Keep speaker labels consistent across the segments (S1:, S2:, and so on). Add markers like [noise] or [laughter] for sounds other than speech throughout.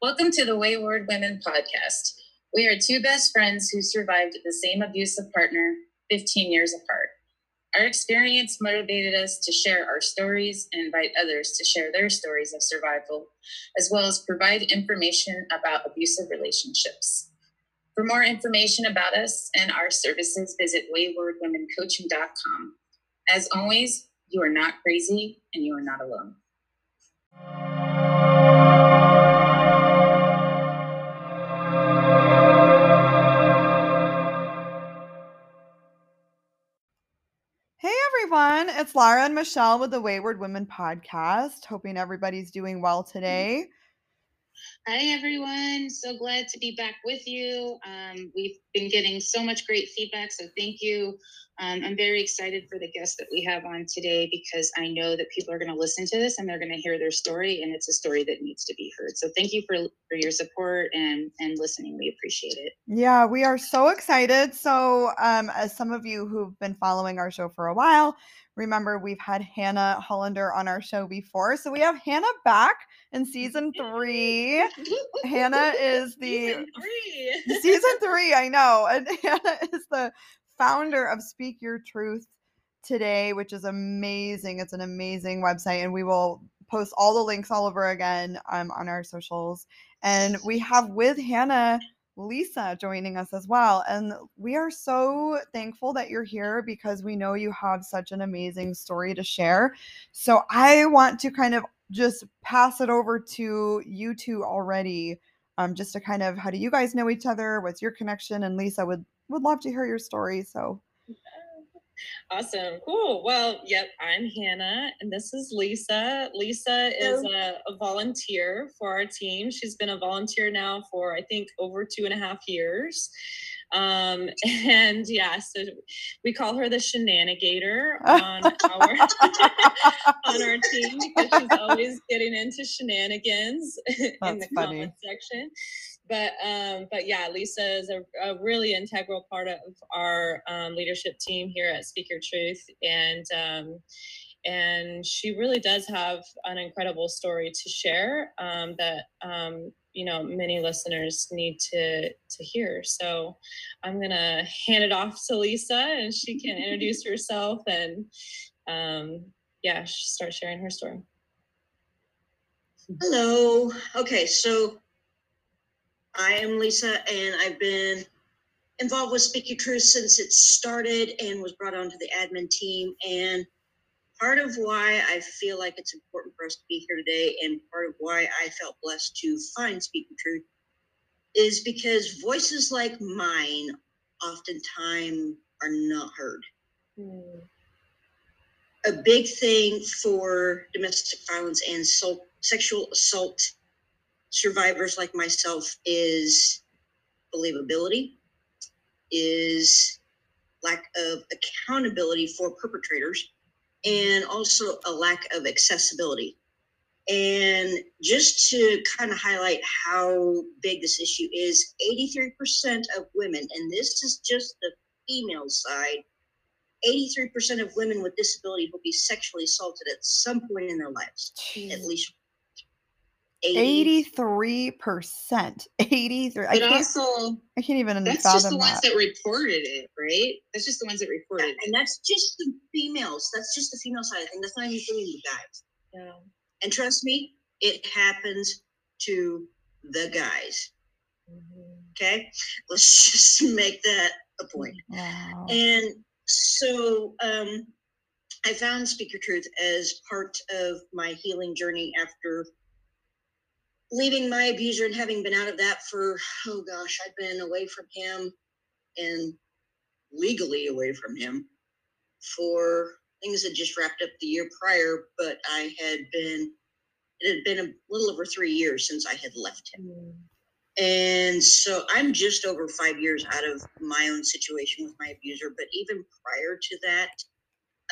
S1: Welcome to the Wayward Women podcast. We are two best friends who survived the same abusive partner 15 years apart. Our experience motivated us to share our stories and invite others to share their stories of survival, as well as provide information about abusive relationships. For more information about us and our services, visit waywardwomencoaching.com. As always, you are not crazy and you are not alone.
S2: Everyone, it's Lara and Michelle with the Wayward Women podcast. Hoping everybody's doing well today.
S1: Hi, everyone. So glad to be back with you. Um, we've been getting so much great feedback, so thank you. Um, I'm very excited for the guests that we have on today because I know that people are going to listen to this and they're going to hear their story, and it's a story that needs to be heard. So thank you for, for your support and, and listening. We appreciate it.
S2: Yeah, we are so excited. So, um, as some of you who've been following our show for a while, remember we've had Hannah Hollander on our show before. So, we have Hannah back in season three. Hannah [laughs] is the
S1: Season three. [laughs]
S2: season three, I know. And [laughs] Hannah is the founder of Speak Your Truth today, which is amazing. It's an amazing website, and we will post all the links all over again um, on our socials. And we have with Hannah Lisa joining us as well. And we are so thankful that you're here because we know you have such an amazing story to share. So I want to kind of just pass it over to you two already. Um, just to kind of how do you guys know each other? What's your connection? And Lisa would would love to hear your story. So
S3: Awesome. Cool. Well, yep, I'm Hannah and this is Lisa. Lisa is a, a volunteer for our team. She's been a volunteer now for, I think, over two and a half years. Um, [laughs] and yeah, so we call her the shenanigator on our [laughs] on our team because she's [laughs] always getting into shenanigans in
S2: That's
S3: the
S2: funny.
S3: comment section. But um, but yeah, Lisa is a, a really integral part of our um, leadership team here at Speak Your Truth, and um, and she really does have an incredible story to share um, that um, you know many listeners need to to hear. So I'm gonna hand it off to Lisa, and she can introduce [laughs] herself and um, yeah, start sharing her story.
S4: Hello. Okay, so I am Lisa, and I've been involved with Speak Your Truth since it started and was brought onto the admin team. And part of why I feel like it's important for us to be here today, and part of why I felt blessed to find Speak Your Truth, is because voices like mine oftentimes are not heard. Hmm. a big thing for domestic violence and so, sexual assault survivors like myself is believability, is lack of accountability for perpetrators, and also a lack of accessibility. And just to kind of highlight how big this issue is, 83% of women, and this is just the female side, 83% of women with disability will be sexually assaulted at some point in their lives, at least 80.
S2: 83%. [laughs] 83. I can't,
S1: also,
S2: I can't even
S1: that's
S2: fathom
S1: just the ones
S2: that.
S1: that reported it, right? That's just the ones that reported it.
S4: And that's just the females. That's just the female side of things. That's not even including the guys.
S3: Yeah.
S4: And trust me, it happens to the guys. Okay? Let's [laughs] just make that a point.
S2: Wow.
S4: And so um, I found Speak Your Truth as part of my healing journey after leaving my abuser and having been out of that for, oh gosh, I'd been away from him and legally away from him for things that just wrapped up the year prior, but I had been, it had been a little over three years since I had left him. And so I'm just over five years out of my own situation with my abuser. But even prior to that,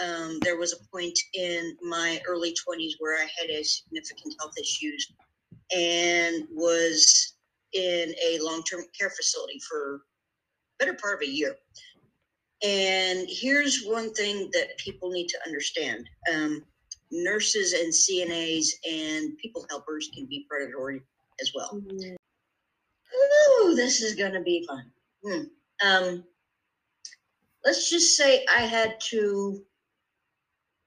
S4: um, there was a point in my early 20s where I had a significant health issues and was in a long-term care facility for better part of a year. And here's one thing that people need to understand. Um, nurses and CNAs and people helpers can be predatory as well.
S3: Mhm.
S4: Ooh, this is gonna be fun. Hmm. Um, let's just say I had to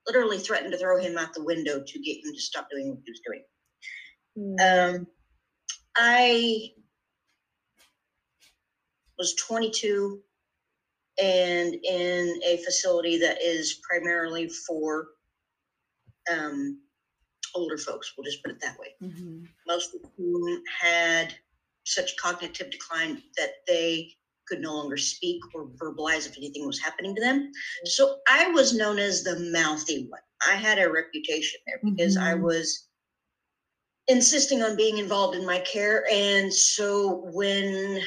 S4: literally threaten to throw him out the window to get him to stop doing what he was doing.
S3: Mm.
S4: Um, I was 22 and in a facility that is primarily for um, older folks. We'll just put it that way.
S2: Mhm.
S4: Most of whom had such cognitive decline that they could no longer speak or verbalize if anything was happening to them. So I was known as the mouthy one. I had a reputation there because I
S2: Mhm.
S4: was insisting on being involved in my care. And so when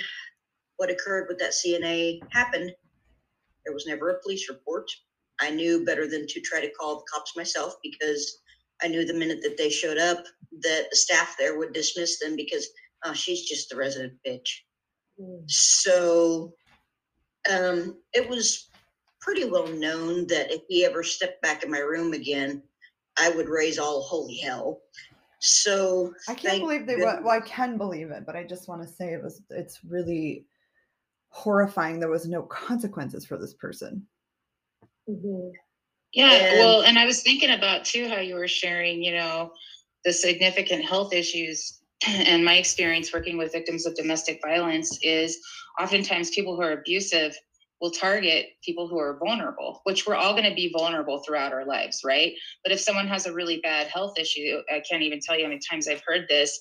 S4: what occurred with that CNA happened, there was never a police report. I knew better than to try to call the cops myself because I knew the minute that they showed up that the staff there would dismiss them because oh, she's just the resident bitch.
S3: Mm.
S4: So um, it was pretty well known that if he ever stepped back in my room again, I would raise all holy hell. So
S2: I can't believe they.
S4: goodness-
S2: Well, I can believe it, but I just want to say it was. It's really horrifying. There was no consequences for this person.
S3: Mhm.
S1: Yeah,
S4: And-
S1: well, and I was thinking about too how you were sharing, you know, the significant health issues. [clears throat] And my experience working with victims of domestic violence is oftentimes people who are abusive will target people who are vulnerable, which we're all going to be vulnerable throughout our lives, right? But if someone has a really bad health issue, I can't even tell you how many times I've heard this,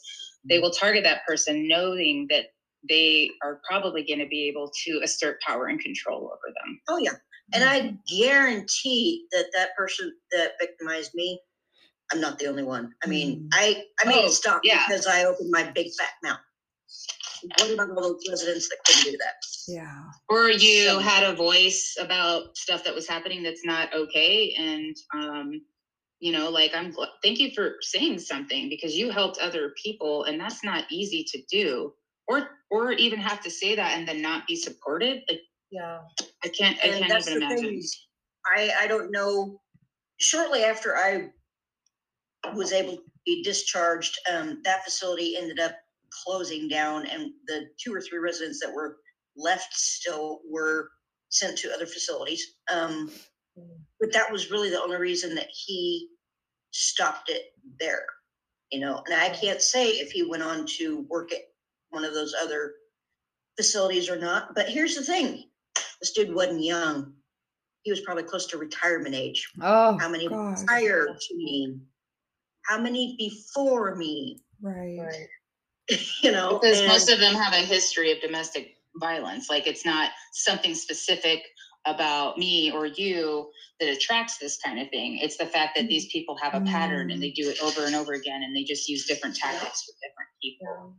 S1: they will target that person knowing that they are probably going to be able to assert power and control over them.
S4: Oh yeah, and I guarantee that that person that victimized me, I'm not the only one. I mean,
S2: Mm.
S4: I I made
S1: Oh,
S4: it stop
S1: yeah.
S4: because I opened my big fat mouth. What about all those residents that couldn't do that?
S2: Yeah.
S1: or you
S4: So-
S1: had a voice about stuff that was happening that's not okay and um you know like i'm gl- thank you for saying something because you helped other people and that's not easy to do or or even have to say that and then not be supported like
S3: Yeah.
S1: i can't i
S4: And
S1: can't even
S4: the thing
S1: imagine
S4: I I don't know. Shortly after I was able to be discharged, um, that facility ended up closing down, and the two or three residents that were left still were sent to other facilities. Um,
S3: Mm.
S4: but that was really the only reason that he stopped it there. You know, and I can't say if he went on to work at one of those other facilities or not. But here's the thing: this dude wasn't young. He was probably close to retirement age.
S2: Oh.
S4: How many
S2: gosh.
S4: prior to me? How many before me?
S2: Right.
S3: Right. [laughs]
S4: You know,
S1: because
S4: and-
S1: most of them have a history of domestic violence like it's not something specific about me or you that attracts this kind of thing it's the fact that these people have a pattern and they do it over and over again and they just use different tactics with different people.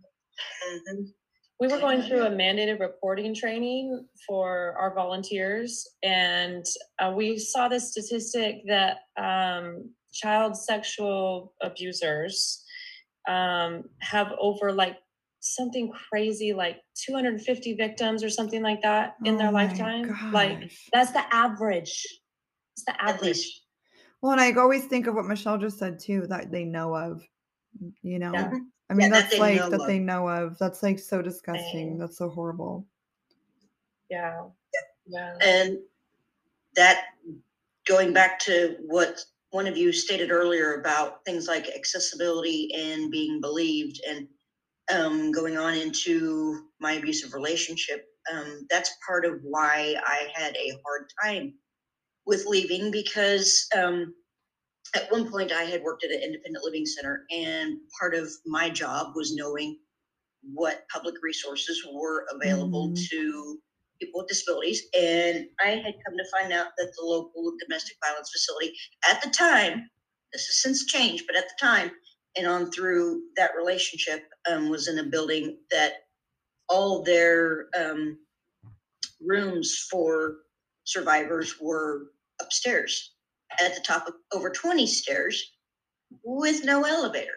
S4: Mhm.
S3: We were going through a mandated reporting training for our volunteers, and uh, we saw the statistic that um, child sexual abusers um, have over like something crazy, like 250 victims or something like that in
S2: Oh
S3: their
S2: my
S3: lifetime. Like that's the average. It's the average.
S2: Well, and I always think of what Michelle just said too, that they know of. You know,
S3: Yeah.
S2: I mean,
S4: that
S2: that's
S4: they
S2: like that
S4: of.
S2: they know of. That's like so disgusting.
S3: Same.
S2: That's so horrible.
S3: Yeah. Yeah.
S4: And that, going back to what one of you stated earlier about things like accessibility and being believed and um, going on into my abusive relationship, um, that's part of why I had a hard time with leaving because um, at one point I had worked at an independent living center, and part of my job was knowing what public resources were available
S2: Mhm.
S4: to people with disabilities. And I had come to find out that the local domestic violence facility at the time, this has since changed, but at the time, and on through that relationship, um, was in a building that all their um, rooms for survivors were upstairs at the top of over 20 stairs with no elevator.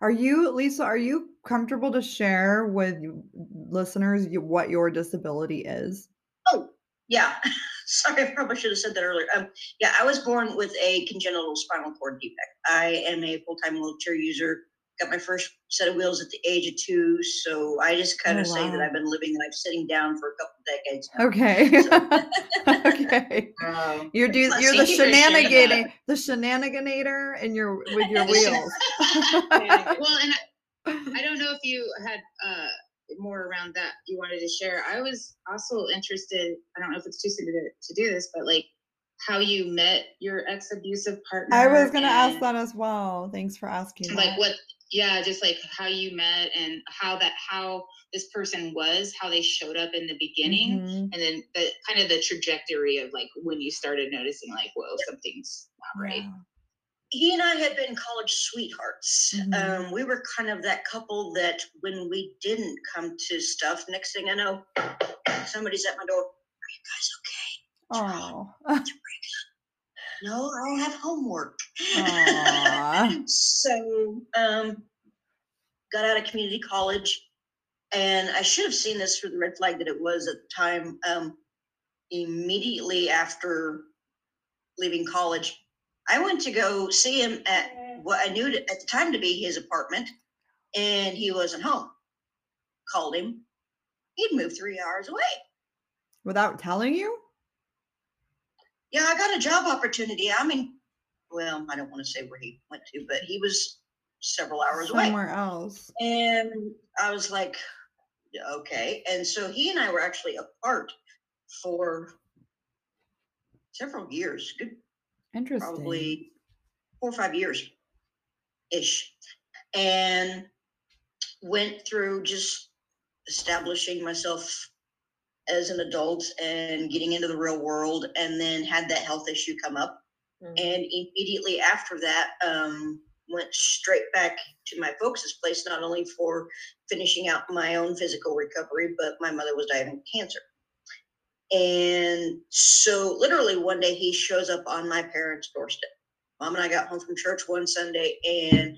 S2: Are you, Lisa, are you comfortable to share with listeners what your disability is?
S4: Oh, yeah. [laughs] Sorry, [laughs] I probably should have said that earlier. Um, yeah, I was born with a congenital spinal cord defect. I am a full time wheelchair user, got my first set of wheels at the age of two. So I just kind
S2: Oh,
S4: of say that. I've been living and I've sitting down for a couple decades. now.
S2: Okay. [laughs] okay.
S1: Um,
S2: You're do you're the [laughs]
S1: thank you for sharing
S2: shenanigating the shenaniganator and you're with your wheels.
S1: well, and I, I don't know if you had uh, more around that you wanted to share. I was also interested. I don't know if it's too soon to, to do this, but like how you met your ex abusive partner.
S2: I was gonna ask that as well. Thanks for asking.
S1: Like
S2: that.
S1: what? Yeah, just like how you met and how that how this person was, how they showed up in the beginning,
S2: Mhm.
S1: and then the kind of the trajectory of like when you started noticing like, whoa, something's not right.
S2: Yeah.
S4: He and I had been college sweethearts.
S2: Mhm.
S4: Um, we were kind of that couple that when we didn't come to stuff, next thing I know, somebody's at my door. Are you guys okay?
S2: Oh.
S4: No, I have homework. [laughs] So, um, got out of community college, and I should have seen this for the red flag that it was at the time. Um, immediately after leaving college, I went to go see him at mm-hmm. what I knew to, at the time to be his apartment, and he wasn't home. Called him. He'd moved three hours away.
S2: Without telling you?
S4: Yeah, I got a job opportunity. I mean, well, I don't want to say where he went to, but he was several hours away.
S2: Somewhere else.
S4: And I was like, okay. And so he and I were actually apart for several years, good
S2: Interesting.
S4: probably four or five years ish. And went through just establishing myself as an adult and getting into the real world and then had that health issue come up
S3: Mhm.
S4: and immediately after that um, went straight back to my folks' place not only for finishing out my own physical recovery but my mother was dying of cancer and so literally one day he shows up on my parents doorstep mom and i got home from church one sunday and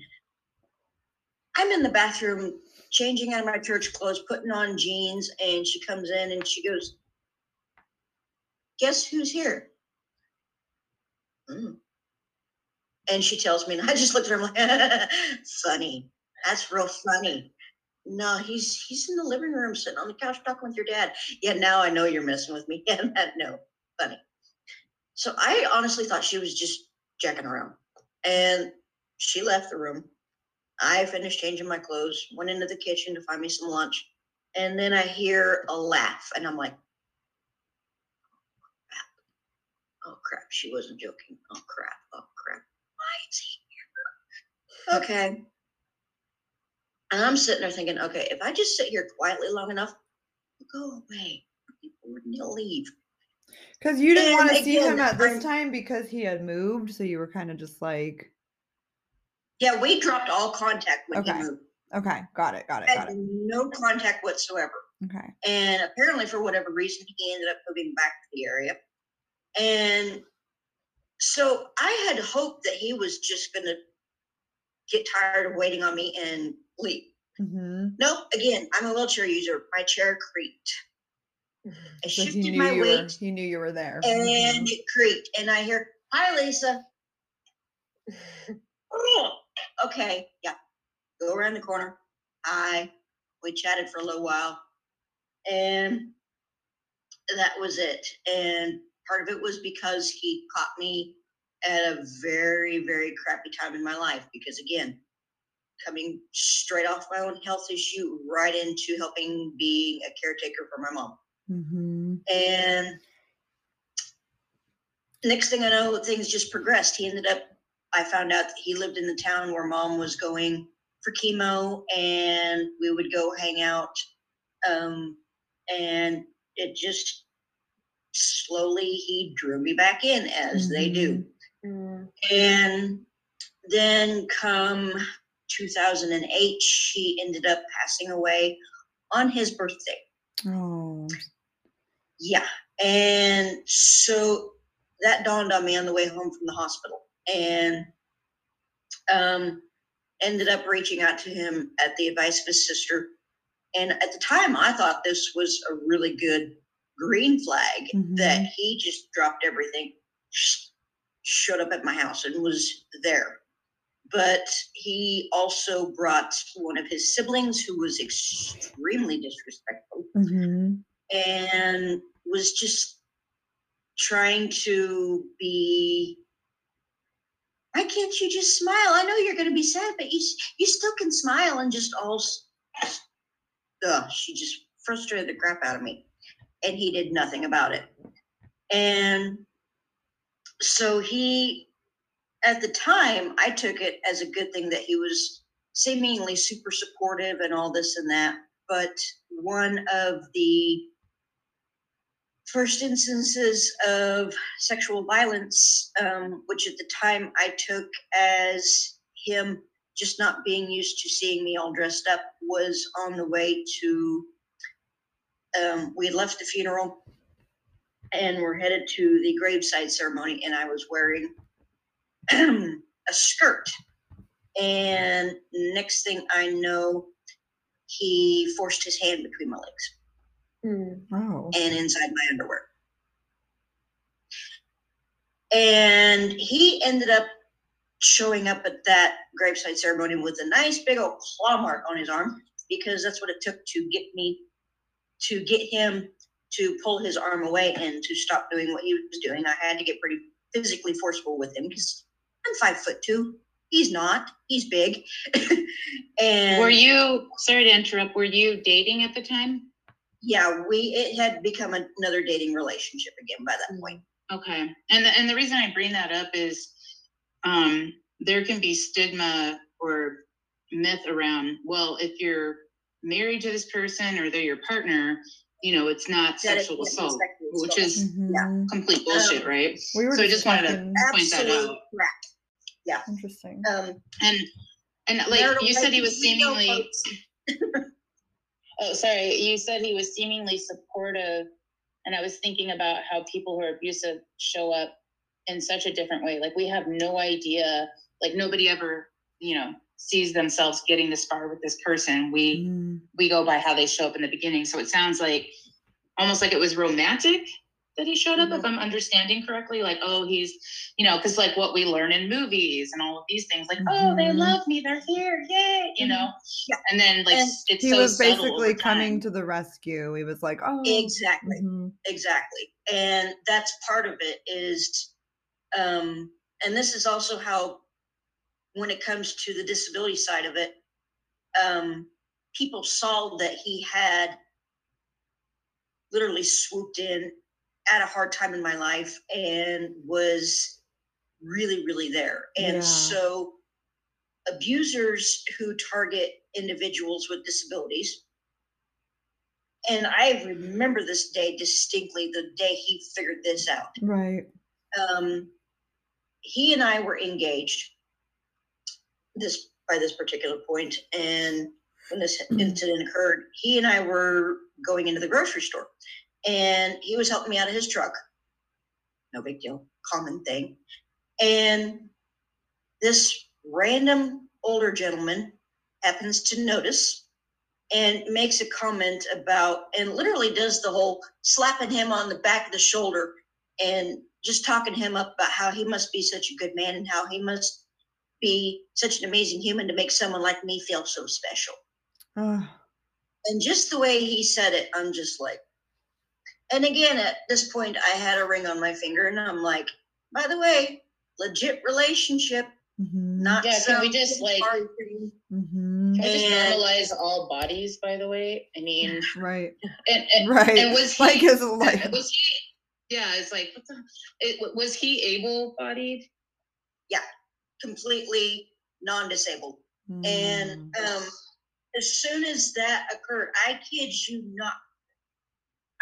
S4: i'm in the bathroom changing out of my church clothes putting on jeans and she comes in and she goes guess who's here "Mm." And she tells me, and I just looked at her I'm like, [laughs] funny. That's real funny. No, he's he's in the living room sitting on the couch talking with your dad. Yeah, now I know you're messing with me. [laughs] Yeah, that no, funny. So I honestly thought she was just jacking around. And she left the room. I finished changing my clothes, went into the kitchen to find me some lunch. And then I hear a laugh, and I'm like, oh crap, oh, she wasn't joking. Oh crap, oh crap. Why is he here? Okay. And I'm sitting there thinking, okay, if I just sit here quietly long enough, go away. He'll leave?
S2: Because you didn't
S4: And
S2: want to see him at this
S4: I'm-
S2: time because he had moved, so you were kind of just like,
S4: Yeah, we dropped all contact when
S2: Okay.
S4: he moved.
S2: okay, got it, got it, got it.
S4: no contact whatsoever.
S2: Okay.
S4: And apparently, for whatever reason, he ended up moving back to the area. And so I had hoped that he was just going to get tired of waiting on me and leave.
S2: hmm
S4: Nope. Again, I'm a wheelchair user. My chair creaked. I
S2: So
S4: shifted my
S2: you were
S4: weight
S2: he knew you were there.
S4: and
S2: Mhm.
S4: it creaked. And I hear, Hi, Lisa. "Oh, [laughs] okay. Yeah. Go around the corner. Hi. We chatted for a little while. And that was it. And part of it was because he caught me at a very, very crappy time in my life. Because again, coming straight off my own health issue, right into helping being a caretaker for my mom.
S2: Mhm.
S4: And next thing I know, things just progressed. He ended up, I found out that he lived in the town where mom was going for chemo, and we would go hang out. Um, and it just slowly he drew me back in, as they do.
S3: Mm.
S4: And then come 2008, she ended up passing away on his birthday.
S2: Oh.
S4: Yeah. And so that dawned on me on the way home from the hospital and um, ended up reaching out to him at the advice of his sister. And at the time, I thought this was a really good green flag that
S2: Mhm.
S4: he just dropped everything, sh- showed up at my house, and was there. But he also brought one of his siblings who was extremely disrespectful
S2: Mhm.
S4: and was just trying to be why can't you just smile i know you're going to be sad but you you still can smile and just all ugh, she just frustrated the crap out of me and he did nothing about it and so he at the time i took it as a good thing that he was seemingly super supportive and all this and that but one of the first instances of sexual violence, um, which at the time I took as him just not being used to seeing me all dressed up, was on the way to. Um, we had left the funeral and we're headed to the graveside ceremony, and I was wearing [clears throat] a skirt. And next thing I know, he forced his hand between my legs
S3: Hmm.
S2: Oh.
S4: and inside my underwear. And he ended up showing up at that graveside ceremony with a nice big old claw mark on his arm because that's what it took to get me to get him to pull his arm away and to stop doing what he was doing. I had to get pretty physically forceful with him because I'm five foot two. He's not. He's big. [laughs] and
S1: Were you, sorry to interrupt, were you dating at the time?
S4: yeah, we it had become another dating relationship again by that point.
S1: Okay. And the, and the reason I bring that up is um, there can be stigma or myth around, well, if you're married to this person or they're your partner, you know, it's not
S4: That it
S1: sexual
S4: can't
S1: assault,
S4: sexual
S1: which
S4: assault.
S1: is
S2: Mhm.
S1: complete bullshit,
S4: Um,
S1: right?
S2: We were
S1: So I just wanted to point that
S4: Absolute
S1: out.
S4: Crap.
S2: Interesting.
S4: Um,
S1: And and like
S4: marital
S1: you said, he was
S4: license, we know,
S1: seemingly. [laughs] Oh, sorry. You said he was seemingly supportive, and I was thinking about how people who are abusive show up in such a different way. Like we have no idea. Like nobody ever, you know, sees themselves getting this far with this person. We
S2: Mm.
S1: we go by how they show up in the beginning. So it sounds like almost like it was romantic that he showed up, if I'm understanding correctly. Like, oh, he's, you know, because like what we learn in movies and all of these things, like, oh, they
S2: Mhm.
S1: love me, they're here, yay, you know.
S4: Yeah.
S1: And then like
S4: And
S1: it's
S2: He
S1: so
S2: was basically coming to the rescue. He was like, oh.
S4: exactly,
S2: mhm.
S4: exactly, and that's part of it. Is um, and this is also how, when it comes to the disability side of it, um, people saw that he had literally swooped in at a hard time in my life and was really, really there. And
S2: Yeah.
S4: so abusers who target individuals with disabilities, and I remember this day distinctly, the day he figured this out.
S2: Right.
S4: Um, he and I were engaged this by this particular point, and when this incident occurred, he and I were going into the grocery store, and he was helping me out of his truck. No big deal, common thing. And this random older gentleman happens to notice and makes a comment about, and literally does the whole slapping him on the back of the shoulder and just talking him up about how he must be such a good man and how he must be such an amazing human to make someone like me feel so special.
S2: Ugh.
S4: And just the way he said it, I'm just like, and again, at this point, I had a ring on my finger, and I'm like, by the way, legit relationship,
S2: Mhm.
S4: not
S1: Yeah, can we just, like-
S4: party thing.
S2: Mhm.
S1: Can we just
S4: And-
S1: normalize all bodies, by the way? I mean,
S2: Right.
S1: and, and,
S2: Right.
S1: and was he,
S2: like his like [laughs]
S1: was he, yeah, it's like, what the, it, was he able bodied?
S4: Yeah, completely non-disabled. And
S2: Mm.
S4: um, as soon as that occurred, I kid you not,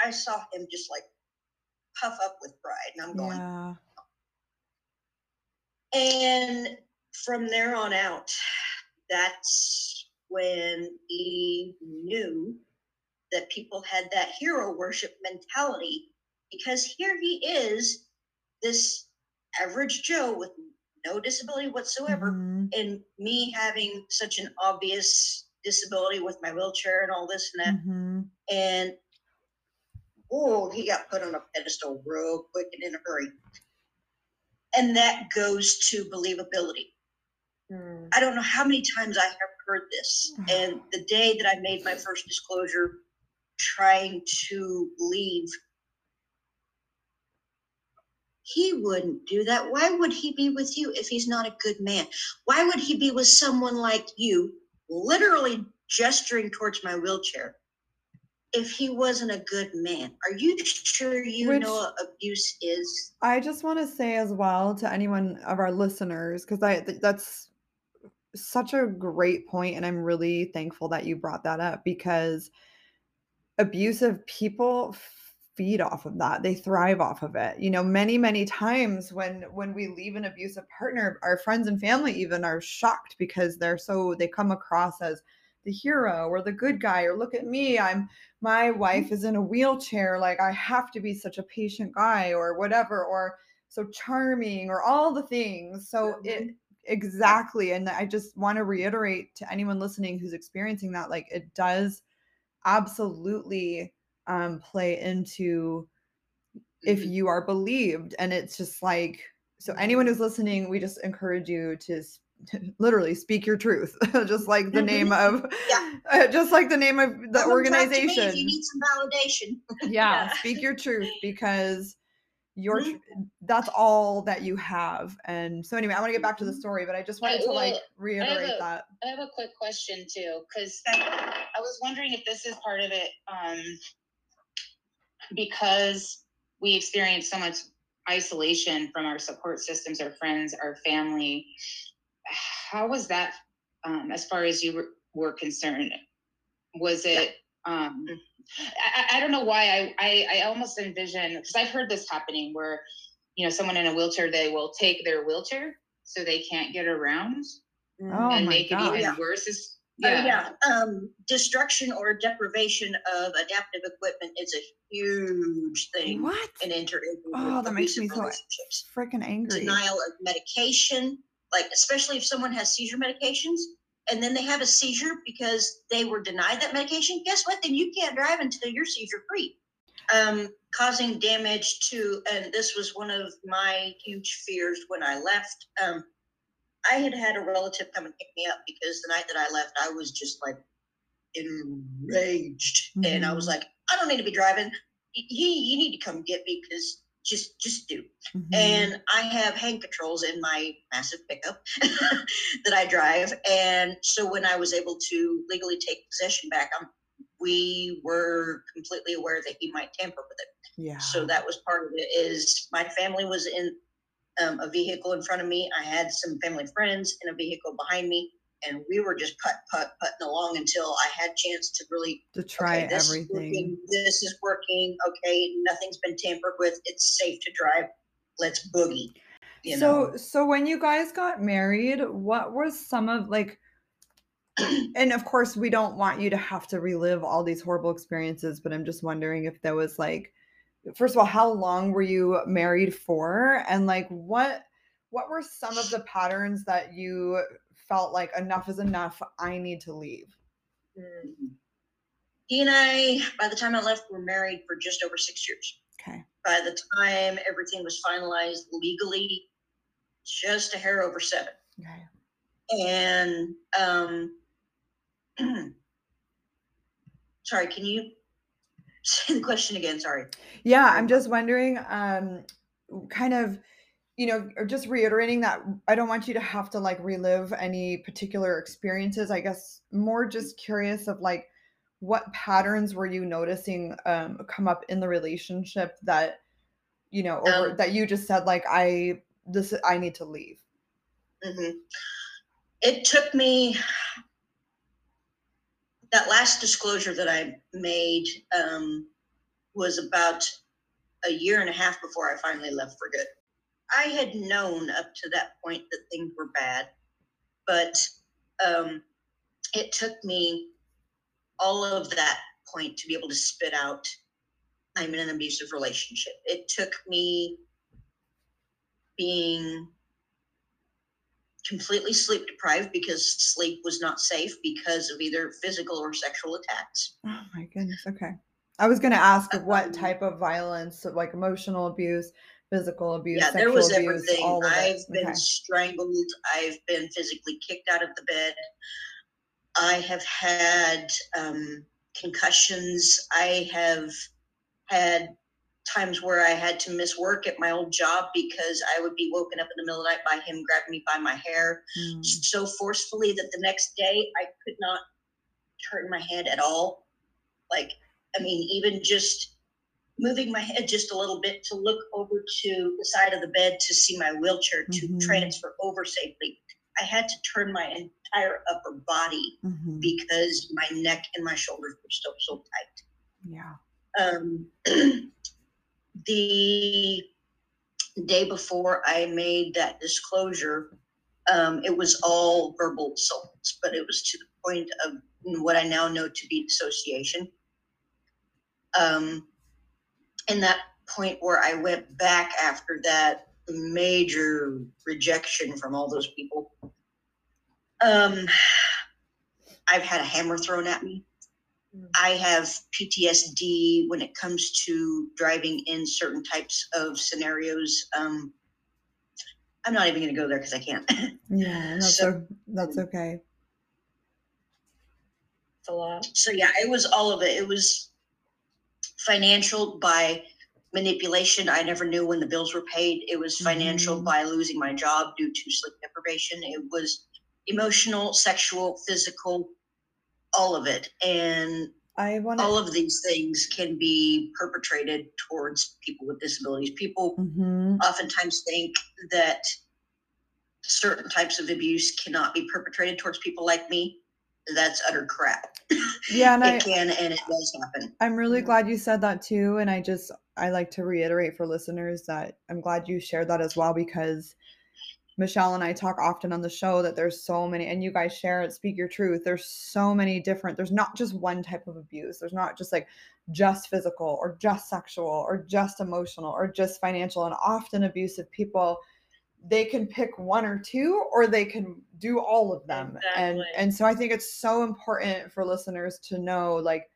S4: I saw him just like puff up with pride, and I'm going.
S2: yeah.
S4: And from there on out, that's when he knew that people had that hero worship mentality because here he is, this average Joe with no disability whatsoever,
S2: Mhm.
S4: and me having such an obvious disability with my wheelchair and all this and that.
S2: Mhm.
S4: And oh, he got put on a pedestal real quick and in a hurry. And that goes to believability. Mm. I don't know how many times I have heard this. Mm. And the day that I made my first disclosure, trying to leave, he wouldn't do that. Why would he be with you if he's not a good man? Why would he be with someone like you, literally gesturing towards my wheelchair? If he wasn't a good man. Are you sure you Which, know what abuse is?
S2: I just want to say as well to anyone of our listeners because I that's such a great point and I'm really thankful that you brought that up because abusive people feed off of that they thrive off of it you know many many times when when we leave an abusive partner our friends and family even are shocked because they're so they come across as the hero or the good guy or look at me i'm my mm-hmm. wife is in a wheelchair like i have to be such a patient guy or whatever or so charming or all the things so it mm-hmm. exactly and i just want to reiterate to anyone listening who's experiencing that like it does absolutely um play into if mm-hmm. you are believed and it's just like so anyone who's listening we just encourage you to [laughs] literally speak your truth [laughs] just like the name of yeah. Uh, [laughs] just like the name of the organization
S4: you need some validation
S2: yeah, yeah, speak your truth because your mm-hmm. that's all that you have and so anyway i want to get back to the mm-hmm. story but i just wanted I, to like reiterate
S1: I
S2: a, that
S1: i have a quick question too because i was wondering if this is part of it um because we experience so much isolation from our support systems our friends our family how was that um, as far as you were, were concerned? Was it? Yeah. Um. I, I don't know why I, I, I almost envision because I've heard this happening where you know someone in a wheelchair they will take their wheelchair so they can't get around
S2: oh and make God.
S1: it even
S2: yeah.
S1: worse. It's,
S4: uh, yeah. Uh, yeah. Um, destruction or deprivation of adaptive equipment is a huge thing.
S2: What?
S4: In inter.
S2: Oh, that makes me so freaking angry.
S4: Denial of medication like especially if someone has seizure medications and then they have a seizure because they were denied that medication guess what then you can't drive until you're seizure free um, causing damage to and this was one of my huge fears when i left um, i had had a relative come and pick me up because the night that i left i was just like enraged mm-hmm. and i was mm-hmm. like i don't need to be driving He, you need to come get me because just just do. Mm-hmm. and i have hand controls in my massive pickup [laughs] that i drive. And so when i was able to legally take possession back um, we were completely aware that he might tamper with it.
S2: Yeah.
S4: So that was part of it is my family was in um, a vehicle in front of me. I had some family friends in a vehicle behind me and we were just put put putting along until I had chance to really
S2: to try okay, this everything.
S4: Is this is working. Okay, nothing's been tampered with. It's safe to drive. Let's boogie.
S2: You so know? so when you guys got married, what was some of like [clears throat] and of course we don't want you to have to relive all these horrible experiences, but I'm just wondering if there was like first of all, how long were you married for? And like what what were some of the patterns that you felt like enough is enough. I need to leave.
S4: Mm-hmm. He and I, by the time I left, were married for just over six years.
S2: Okay.
S4: By the time everything was finalized legally, just a hair over seven.
S2: Okay.
S4: And um, [clears throat] sorry, can you [laughs] say the question again? Sorry.
S2: Yeah, I'm just wondering, um, kind of you know, just reiterating that I don't want you to have to like relive any particular experiences. I guess more just curious of like what patterns were you noticing um, come up in the relationship that you know over um, that you just said like I this I need to leave.
S4: Mm-hmm. It took me that last disclosure that I made um, was about a year and a half before I finally left for good. I had known up to that point that things were bad, but um, it took me all of that point to be able to spit out I'm in an abusive relationship. It took me being completely sleep deprived because sleep was not safe because of either physical or sexual attacks.
S2: Oh my goodness. Okay. I was going to ask what um, type of violence, like emotional abuse, physical abuse,
S4: yeah, there was
S2: abuse,
S4: everything. I've
S2: it.
S4: been
S2: Okay.
S4: strangled. I've been physically kicked out of the bed. I have had um, concussions. I have had times where I had to miss work at my old job because I would be woken up in the middle of the night by him grabbing me by my hair
S2: Mm.
S4: so forcefully that the next day I could not turn my head at all. Like, I mean, even just moving my head just a little bit to look over to the side of the bed to see my wheelchair to
S2: Mhm.
S4: transfer over safely. I had to turn my entire upper body
S2: Mhm.
S4: because my neck and my shoulders were still so tight.
S2: Yeah.
S4: Um, [clears throat] the day before I made that disclosure, um, it was all verbal assaults, but it was to the point of what I now know to be dissociation. Um, and that point where I went back after that major rejection from all those people. Um, I've had a hammer thrown at me. I have PTSD when it comes to driving in certain types of scenarios. Um, I'm not even going to go there because I can't. [laughs]
S2: Yeah. That's
S4: So-
S2: o- that's okay.
S3: It's a lot.
S4: so yeah, it was all of it. It was financial by manipulation. I never knew when the bills were paid. It was financial
S2: Mhm.
S4: by losing my job due to sleep deprivation. It was emotional, sexual, physical, all of it. And
S2: I want
S4: all of these things can be perpetrated towards people with disabilities. People
S2: hmm
S4: oftentimes think that certain types of abuse cannot be perpetrated towards people like me. That's utter crap.
S2: Yeah, and [laughs] I,
S4: it can and it does happen.
S2: I'm really
S3: Mhm.
S2: glad you said that too. And I just, I like to reiterate for listeners that I'm glad you shared that as well because Michelle and I talk often on the show that there's so many, and you guys share it, speak your truth. There's so many different, there's not just one type of abuse. There's not just like just physical or just sexual or just emotional or just financial. And often abusive people, they can pick one or two or they can do all of them. And
S3: Exactly.
S2: and so i think it's so important for listeners to know like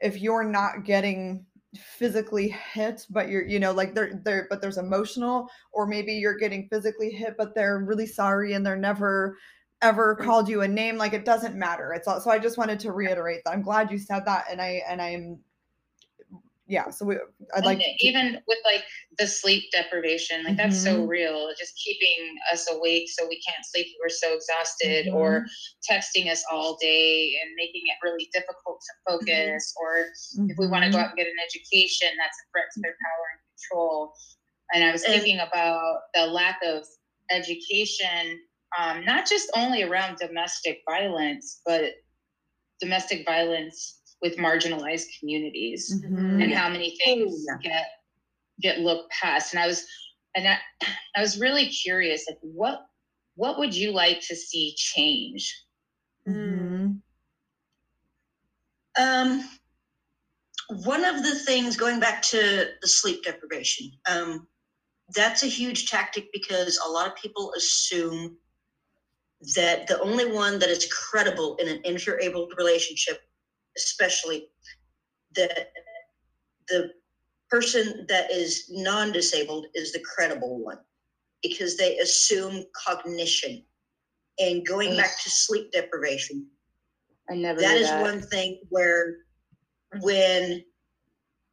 S2: if you're not getting physically hit but you're you know like they're there but there's emotional or maybe you're getting physically hit but they're really sorry and they're never ever mm. called you a name like it doesn't matter. It's all so i just wanted to reiterate that. I'm glad you said that and i and i'm yeah so we i'd like
S1: And
S2: to-
S1: even with like the sleep deprivation, like that's so
S2: Mhm.
S1: real. Just keeping us awake so we can't sleep. We're so exhausted,
S2: Mm-hmm.
S1: or texting us all day and making it really difficult to focus. Or if we want to go
S2: Mhm.
S1: out and get an education, that's a threat to their power and control. And I was thinking about the lack of education, um, not just only around domestic violence, but domestic violence with marginalized communities
S2: Mhm.
S1: and how many things
S4: yeah.
S1: get get looked past. And I was and I, [clears throat] I was really curious, like what what would you like to see change?
S2: Mhm.
S4: Um, one of the things going back to the sleep deprivation, um, that's a huge tactic because a lot of people assume that the only one that is credible in an interabled relationship, especially that the person that is non-disabled is the credible one because they assume cognition and going back to sleep deprivation.
S1: I never
S4: that is
S1: that.
S4: one thing where when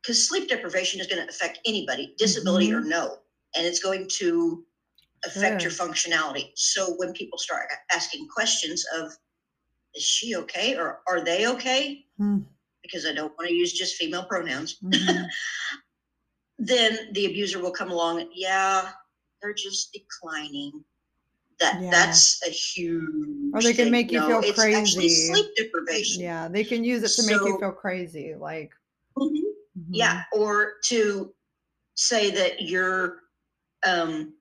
S4: because sleep deprivation is going to affect anybody disability or mm-hmm. no and it's going to affect your functionality. So when people start asking questions of is she okay or are they okay
S2: Hmm.
S4: because i don't want to use just female pronouns [laughs]
S2: Mhm.
S4: then the abuser will come along yeah they're just declining that
S2: Yeah.
S4: that's a huge
S2: Or they can
S4: thing.
S2: make you
S4: No,
S2: feel crazy.
S4: sleep deprivation
S2: yeah they can use it to make you feel crazy like
S4: Mhm.
S2: mhm.
S4: yeah or to say that your um,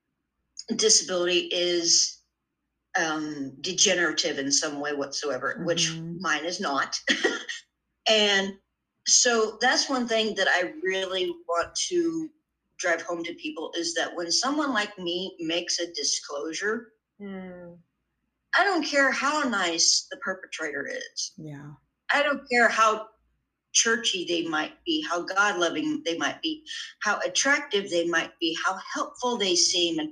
S4: disability is um, degenerative in some way whatsoever which
S2: Mhm.
S4: mine is not [laughs] and so that's one thing that i really want to drive home to people is that when someone like me makes a disclosure
S3: Mm.
S4: i don't care how nice the perpetrator is
S2: yeah
S4: I don't care how churchy they might be, how God loving they might be, how attractive they might be, how helpful they seem, and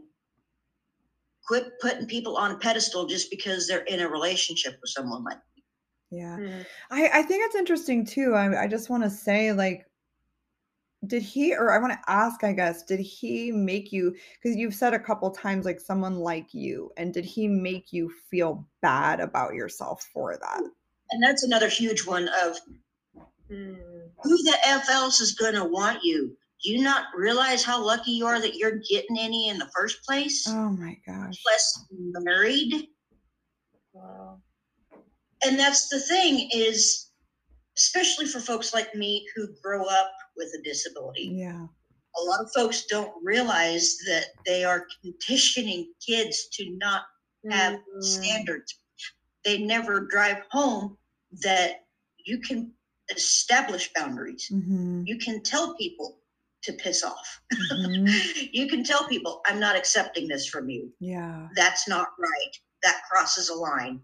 S4: quit putting people on a pedestal just because they're in a relationship with someone like me.
S2: Yeah.
S3: Mhm.
S2: I, I think it's interesting too. I, I just want to say, like, did he, or I want to ask, I guess, did he make you, because you've said a couple times, like someone like you, and did he make you feel bad about yourself for that?
S4: And that's another huge one of
S3: Mm.
S4: who the F else is going to want you? Do you not realize how lucky you are that you're getting any in the first place?
S2: Oh my gosh.
S4: Less married.
S3: Wow.
S4: And that's the thing is, especially for folks like me who grow up with a disability,
S2: Yeah.
S4: a lot of folks don't realize that they are conditioning kids to not have
S3: Mm.
S4: standards. They never drive home that you can establish boundaries.
S2: hmm
S4: You can tell people to piss off.
S2: hmm [laughs]
S4: you can tell people, I'm not accepting this from you.
S2: Yeah.
S4: That's not right. That crosses a line.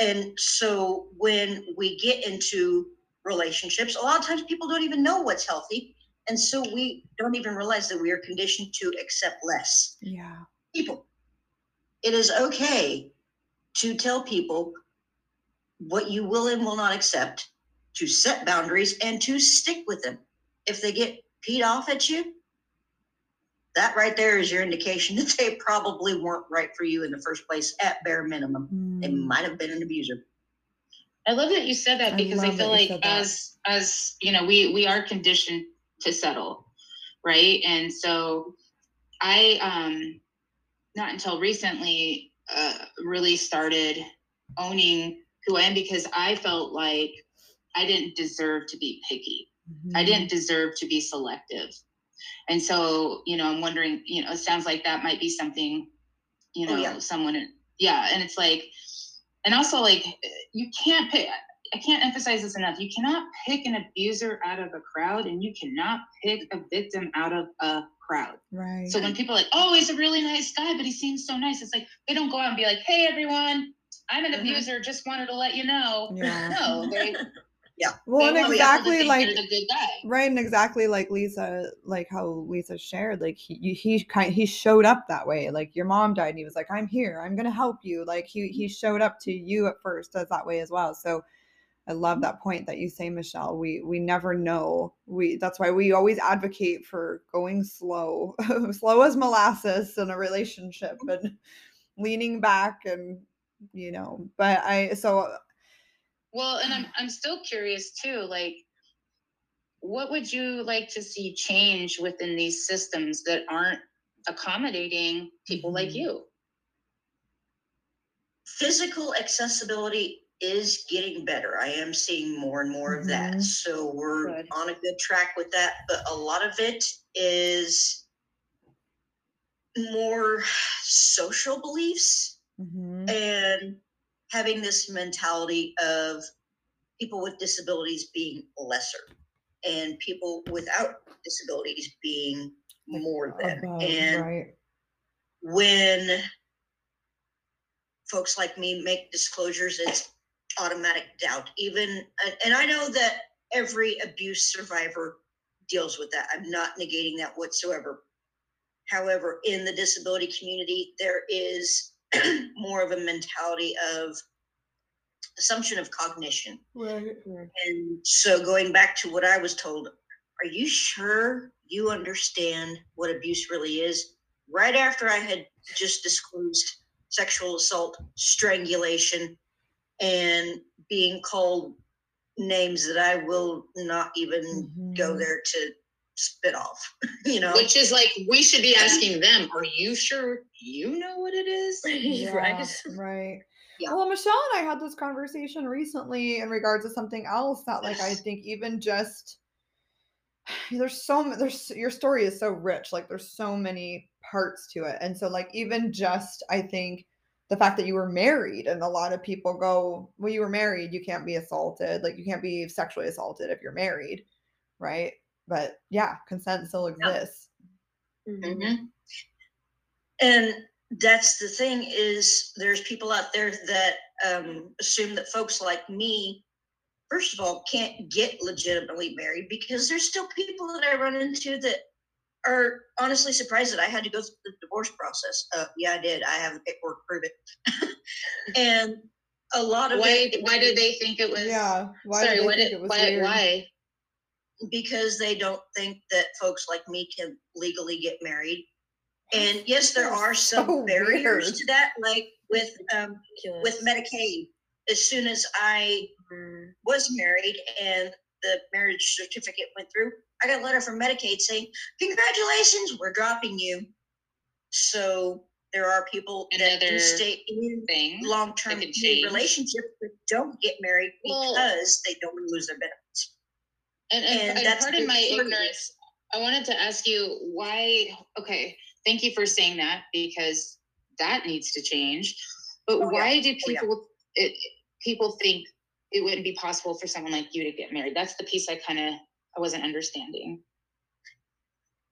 S4: And so when we get into relationships, a lot of times people don't even know what's healthy. And so we don't even realize that we are conditioned to accept less
S2: Yeah.
S4: people. It is okay to tell people what you will and will not accept, to set boundaries and to stick with them. If they get peed off at you, that right there is your indication [laughs] that they probably weren't right for you in the first place, at bare minimum. They
S2: Mm.
S4: might have been an abuser.
S1: I love that you said that because I,
S2: love
S1: feel like as as you know, we we are conditioned to settle, right? And so I um not until recently uh really started owning who I am because I felt like I didn't deserve to be picky. I
S2: Mhm.
S1: didn't deserve to be selective. And so, you know, I'm wondering, you know, it sounds like that might be something, you
S4: Oh,
S1: know,
S4: yeah.
S1: someone, yeah. And it's like, and also like, you can't pick, I can't emphasize this enough. You cannot pick an abuser out of a crowd and you cannot pick a victim out of a crowd.
S2: Right.
S1: So when people are like, oh, he's a really nice guy, but he seems so nice, it's like, they don't go out and be like, hey, everyone, I'm an
S4: Mhm.
S1: abuser, just wanted to let you know.
S2: Yeah. [laughs]
S1: No, they,
S2: Well, and exactly like
S1: they're the good guy.
S2: right, and exactly like Lisa, like how Lisa shared, like he he kind he showed up that way. Like your mom died, and he was like, "I'm here. I'm gonna help you." Like he he showed up to you at first as that way as well. So I love that point that you say, Michelle. We we never know. We that's why we always advocate for going slow, [laughs] slow as molasses in a relationship, and leaning back and you know. But I so
S1: Well, and I'm I'm still curious too, like what would you like to see change within these systems that aren't accommodating people like
S2: Mhm.
S1: you?
S4: Physical accessibility is getting better. I am seeing more and more of that.
S2: Mhm.
S4: So we're
S1: Good.
S4: on a good track with that. But a lot of it is more social beliefs
S2: mhm,
S4: and having this mentality of people with disabilities being lesser and people without disabilities being more than.
S2: above,
S4: and
S2: right.
S4: when folks like me make disclosures, it's automatic doubt. Even, and- and I know that every abuse survivor deals with that. I'm not negating that whatsoever. However, in the disability community, there is [clears throat] more of a mentality of assumption of cognition.
S2: Right.
S4: And so going back to what I was told, are you sure you understand what abuse really is? Right after I had just disclosed sexual assault, strangulation, and being called names that I will not even go
S2: Mhm.
S4: there to spit off, [laughs] you know?
S1: Which is like we should be asking them, are you sure you know what it is? [laughs]
S2: Yeah,
S3: right.
S2: right.
S4: Yeah.
S2: Well, Michelle and I had this conversation recently in regards to something else that, like, I think even just [sighs] there's so there's your story is so rich. Like, there's so many parts to it, and so like even just I think the fact that you were married and a lot of people go, well, you were married, you can't be assaulted, like you can't be sexually assaulted if you're married, right? But yeah, consent still exists.
S3: Mhm.
S1: Mhm.
S4: And that's the thing is there's people out there that um, assume that folks like me first of all, can't get legitimately married because there's still people that I run into that are honestly surprised that I had to go through the divorce process. Uh, yeah, I did. I have the paperwork prove it. [laughs] and a lot of
S1: Why,
S4: it,
S1: why did they think it was?
S2: Yeah. Why
S1: Sorry,
S2: did they
S1: what
S2: think
S1: did,
S2: it was
S1: why,
S2: weird?
S1: why?
S4: Because they don't think that folks like me can legally get married. And yes, there are some [laughs]
S2: so
S4: barriers
S2: weird.
S4: to that, like with um, with Medicaid. As soon as I
S3: Mm.
S4: was married and the marriage certificate went through, I got a letter from Medicaid saying, "Congratulations, we're dropping you." So there are people that do stay in long-term
S1: that
S4: relationships that don't get married
S1: Well-
S4: because they don't lose their benefits.
S1: And, and,
S4: And that's
S1: part of my
S4: part of it.
S1: ignorance, I wanted to ask you why. Okay, thank you for saying that because that needs to change. But
S4: Oh, yeah.
S1: why do
S4: Oh, yeah.
S1: people it, people think it wouldn't be possible for someone like you to get married? That's the piece I kind of I wasn't understanding.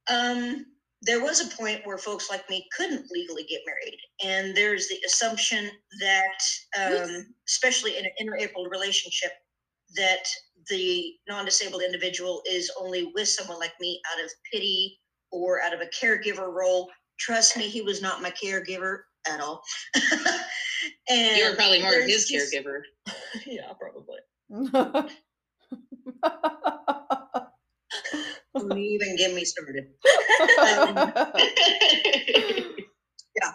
S4: Um, there was a point where folks like me couldn't legally get married, and there's the assumption that, um, especially in an inter-abled relationship, that the non-disabled individual is only with someone like me out of pity or out of a caregiver role. Trust me, he was not my caregiver at all. and [laughs]
S1: you were probably more of his
S4: just-
S1: caregiver. [laughs]
S3: yeah, probably. [laughs]
S4: Don't even get me started.
S2: Yeah,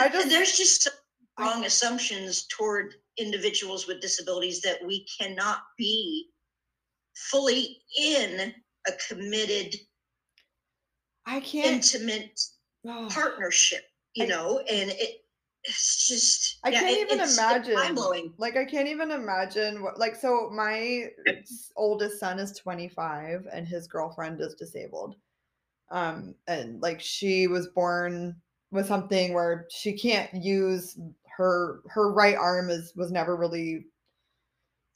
S2: I just
S4: there's just some wrong assumptions toward individuals with disabilities that we cannot be fully in a committed,
S2: I can't
S4: intimate
S2: oh,
S4: partnership, you
S2: I-
S4: know, and it it's just
S2: I
S4: yeah,
S2: can't
S4: it-
S2: even
S4: it's
S2: imagine.
S4: mind blowing.
S2: Like I can't even imagine what like so my oldest son is 25 and his girlfriend is disabled. Um and like she was born with something where she can't use her her right arm is was never really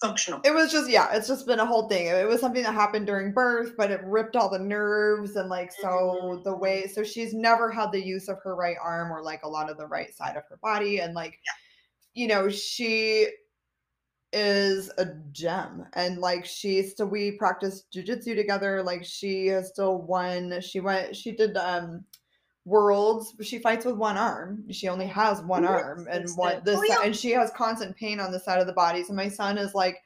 S4: Functional.
S2: it was just yeah it's just been a whole thing. It was something that happened during birth but it ripped all the nerves and like so the way so she's never had the use of her right arm or like a lot of the right side of her body. And like you know she is a gem. And like she still we practiced jujitsu together. Like she has still won she went she did um worlds she fights with one arm. She only has one arm and one this
S4: Oh, yeah.
S2: and she has constant pain on the side of the body. So my son is like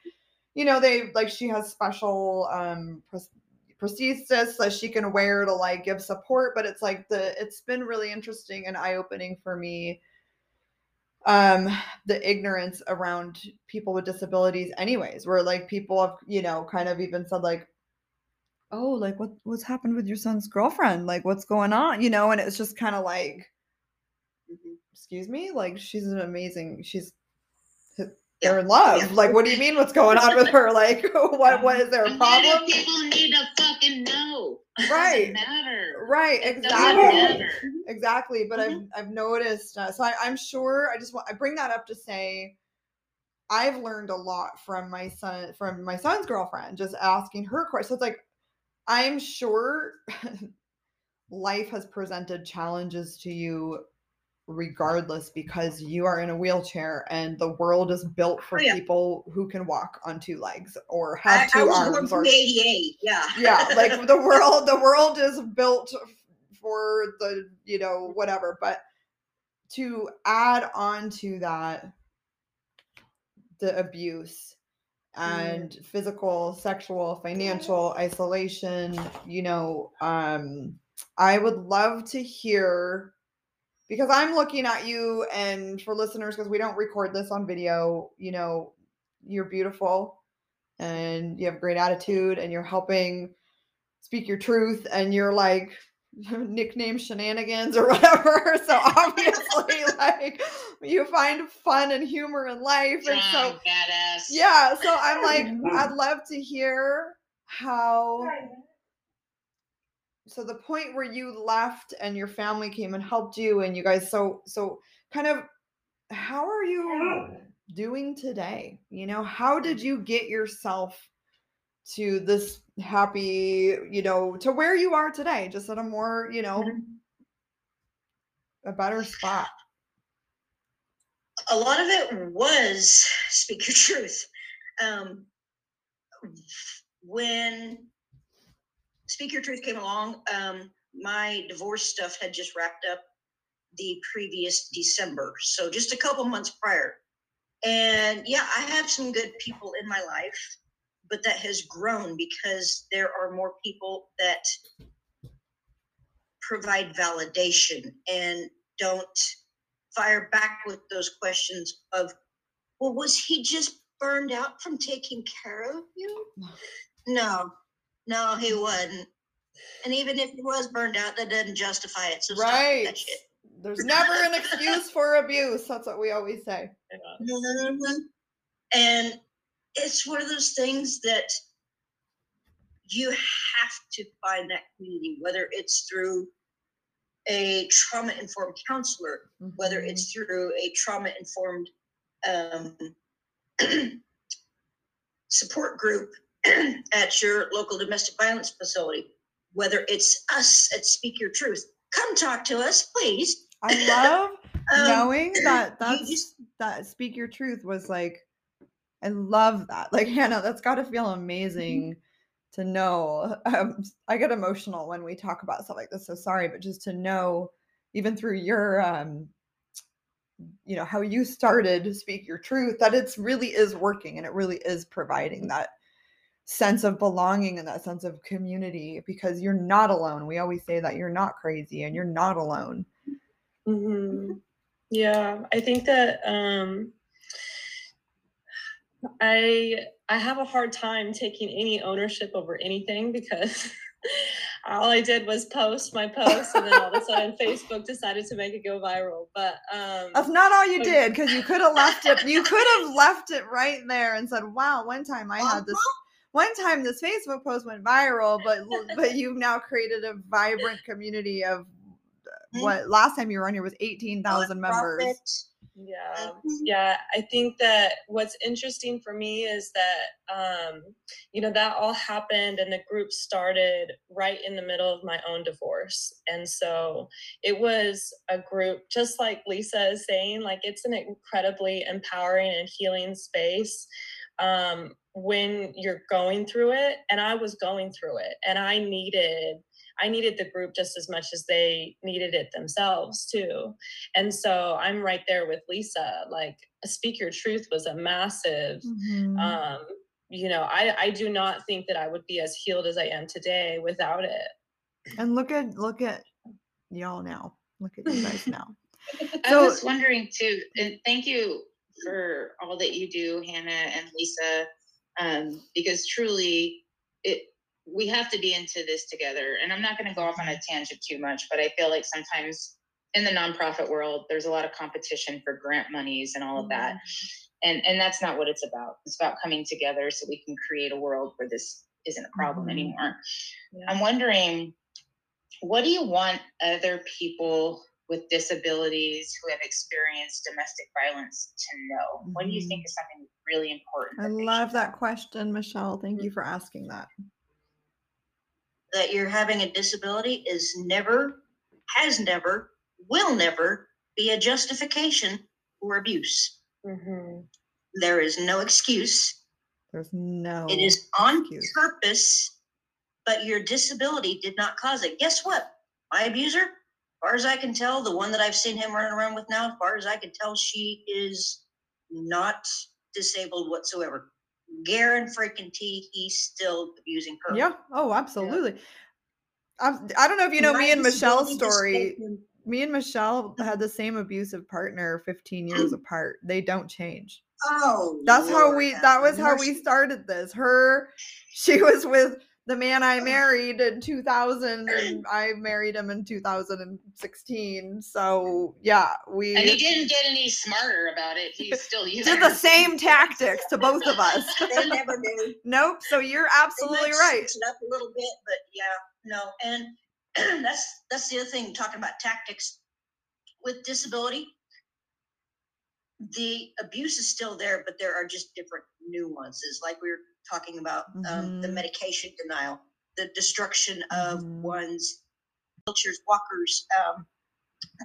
S2: you know they like she has special um pros- prosthesis that she can wear to like give support but it's like the it's been really interesting and eye-opening for me um the ignorance around people with disabilities anyways where like people have you know kind of even said like oh like what what's happened with your son's girlfriend like what's going on you know and it's just kind of like
S4: Mhm.
S2: excuse me like she's an amazing she's they're in love
S4: Yeah.
S2: like what do you mean what's going on with her like [laughs] what what is there a
S1: And why do
S2: problem
S1: people need to fucking know? [laughs]
S2: Right. Right
S1: It
S2: exactly
S1: matter.
S2: exactly but
S4: Mhm.
S2: i've i've noticed uh, so I, i'm sure i just want i bring that up to say i've learned a lot from my son from my son's girlfriend just asking her questions so it's like i'm sure [laughs] life has presented challenges to you regardless because you are in a wheelchair and the world is built for
S4: Oh, yeah.
S2: people who can walk on two legs or have
S4: I
S2: two
S4: born
S2: arms or
S4: the ADA. Yeah.
S2: yeah like [laughs] the world the world is built for the you know whatever but to add on to that the abuse and physical sexual financial isolation you know um i would love to hear because i'm looking at you and for listeners because we don't record this on video you know you're beautiful and you have great attitude and you're helping speak your truth and you're like [laughs] nickname shenanigans or whatever. [laughs] So obviously [laughs] like you find fun and humor in life and so
S1: badass.
S2: yeah so i'm like i'd love to hear how so the point where you left and your family came and helped you and you guys so so kind of how are you doing today? You know how did you get yourself to this happy you know to where you are today just at a more you know a better spot
S4: a lot of it was [laughs] speak your truth. um, when Speak Your Truth came along, um, my divorce stuff had just wrapped up the previous December, so just a couple months prior. And yeah, I have some good people in my life, but that has grown because there are more people that provide validation and don't fire back with those questions of, well, was he just burned out from taking care of you? No, no, he wasn't. And even if he was burned out, that doesn't justify it. So stop that shit.
S2: There's never an excuse for abuse. That's what we always say.
S3: Yeah.
S4: Mhm. And it's one of those things that you have to find that community, whether it's through a trauma informed counselor, whether
S2: Mhm.
S4: it's through a trauma informed um, [clears throat] support group [clears throat] at your local domestic violence facility, whether it's us at Speak Your Truth. Come talk to us, please.
S2: I love [laughs]
S4: Um,
S2: knowing that that's
S4: just-
S2: that speak your truth was like i love that like [laughs] hannah that's got to feel amazing to know [laughs] um, i get emotional when we talk about stuff like this so sorry but just to know even through your um you know how you started to speak your truth that it's really is working and it really is providing that sense of belonging and that sense of community because you're not alone. We always say that you're not crazy and you're not alone.
S3: Hmm Yeah, I think that um, I I have a hard time taking any ownership over anything because [laughs] all I did was post my post, and then all of a sudden [laughs] Facebook decided to make it go viral. But um,
S2: That's not all you did because you could have left it. You [laughs] could have left it right there and said, "Wow, one time I had this. One time this Facebook post went viral, but but you've now created a vibrant community of
S4: Mhm.
S2: what last time you were on here was eighteen thousand members.
S3: Yeah,
S4: mhm.
S3: yeah i think that what's interesting for me is that um you know that all happened and the group started right in the middle of my own divorce and so it was a group just like lisa is saying like it's an incredibly empowering and healing space um when you're going through it and i was going through it and i needed i needed the group just as much as they needed it themselves too and so I'm right there with Lisa. Like, Speak Your Truth was a massive,
S2: Mhm.
S3: um, you know, I, I do not think that I would be as healed as I am today without it.
S2: and look at look at y'all now. Look at you guys now. [laughs]
S1: I was wondering too, and thank you for all that you do, Hannah and Lisa, um, because truly, it we have to be into this together. And I'm not going to go off on a tangent too much, but I feel like sometimes in the nonprofit world, there's a lot of competition for grant monies and all of that, and and that's not what it's about. It's about coming together so we can create a world where this isn't a problem
S2: Mhm.
S1: anymore.
S3: Yeah.
S1: I'm wondering, what do you want other people with disabilities who have experienced domestic violence to know? What do you think is something really important?
S2: Mm-hmm. I love that question, Michelle. Thank you for asking that.
S4: That you're having a disability is never, has never, will never be a justification for abuse.
S3: Mhm.
S4: There is no excuse.
S2: There's no.
S4: It is on
S2: excuse.
S4: purpose, but your disability did not cause it. Guess what? My abuser, as far as I can tell, the one that I've seen him running around with now, as far as I can tell, she is not disabled whatsoever. Garen freaking T, he's still abusing her.
S2: Yeah. Oh, absolutely. I'm, I don't know if you know
S4: My
S2: me and Michelle's story. Me and Michelle [laughs] had the same abusive partner 15 years oh. apart. They don't change.
S4: Oh,
S2: That's how we that was how we started this. Her she was with the man I married in 2000 and I married him in 2016. So, yeah, we
S1: And he didn't get any smarter about it. He's [laughs] still using
S2: did the same tactics to both of us. [laughs]
S4: They never do.
S2: nope. So you're absolutely right.
S4: it up a little bit, but yeah, no. And [clears throat] that's that's the other thing. Talking about tactics with disability, the abuse is still there, but there are just different nuances. Like we were talking about um, the
S2: Mhm.
S4: medication denial, the destruction of
S2: Mhm.
S4: one's cultures, walkers, um,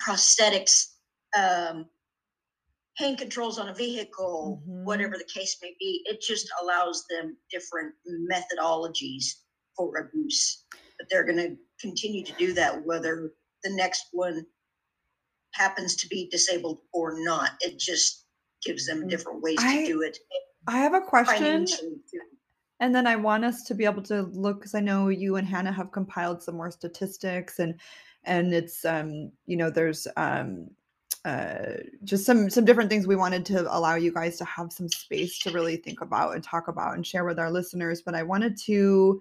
S4: prosthetics, um, hand controls on a vehicle,
S2: Mhm.
S4: whatever the case may be. It just allows them different methodologies for abuse. But they're going to continue to do that whether the next one happens to be disabled or not. It just gives them different ways
S2: I-
S4: to do it.
S2: I have a question. And then I want us to be able to look because I know you and Hannah have compiled some more statistics and and it's um you know there's um uh just some some different things we wanted to allow you guys to have some space to really think about and talk about and share with our listeners but I wanted to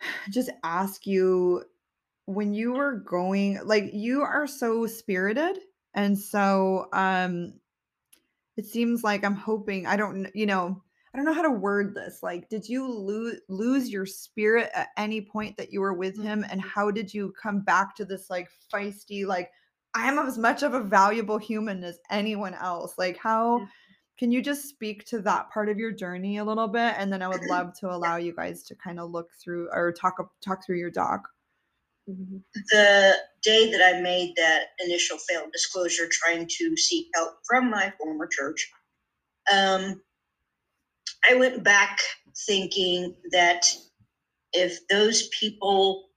S2: [sighs] just ask you when you were going like you are so spirited and so um it seems like I'm hoping I don't you know I don't know how to word this. Like, did you lose lose your spirit at any point that you were with him? And mm-hmm. how did you come back to this like feisty, like, I am as much of a valuable human as anyone else? Like, how mm-hmm. can you just speak to that part of your journey a little bit? And then I would love to allow you guys to kind of look through or talk talk through your doc.
S4: The day that I made that initial failed disclosure, trying to seek help from my former church, um, I went back thinking that if those people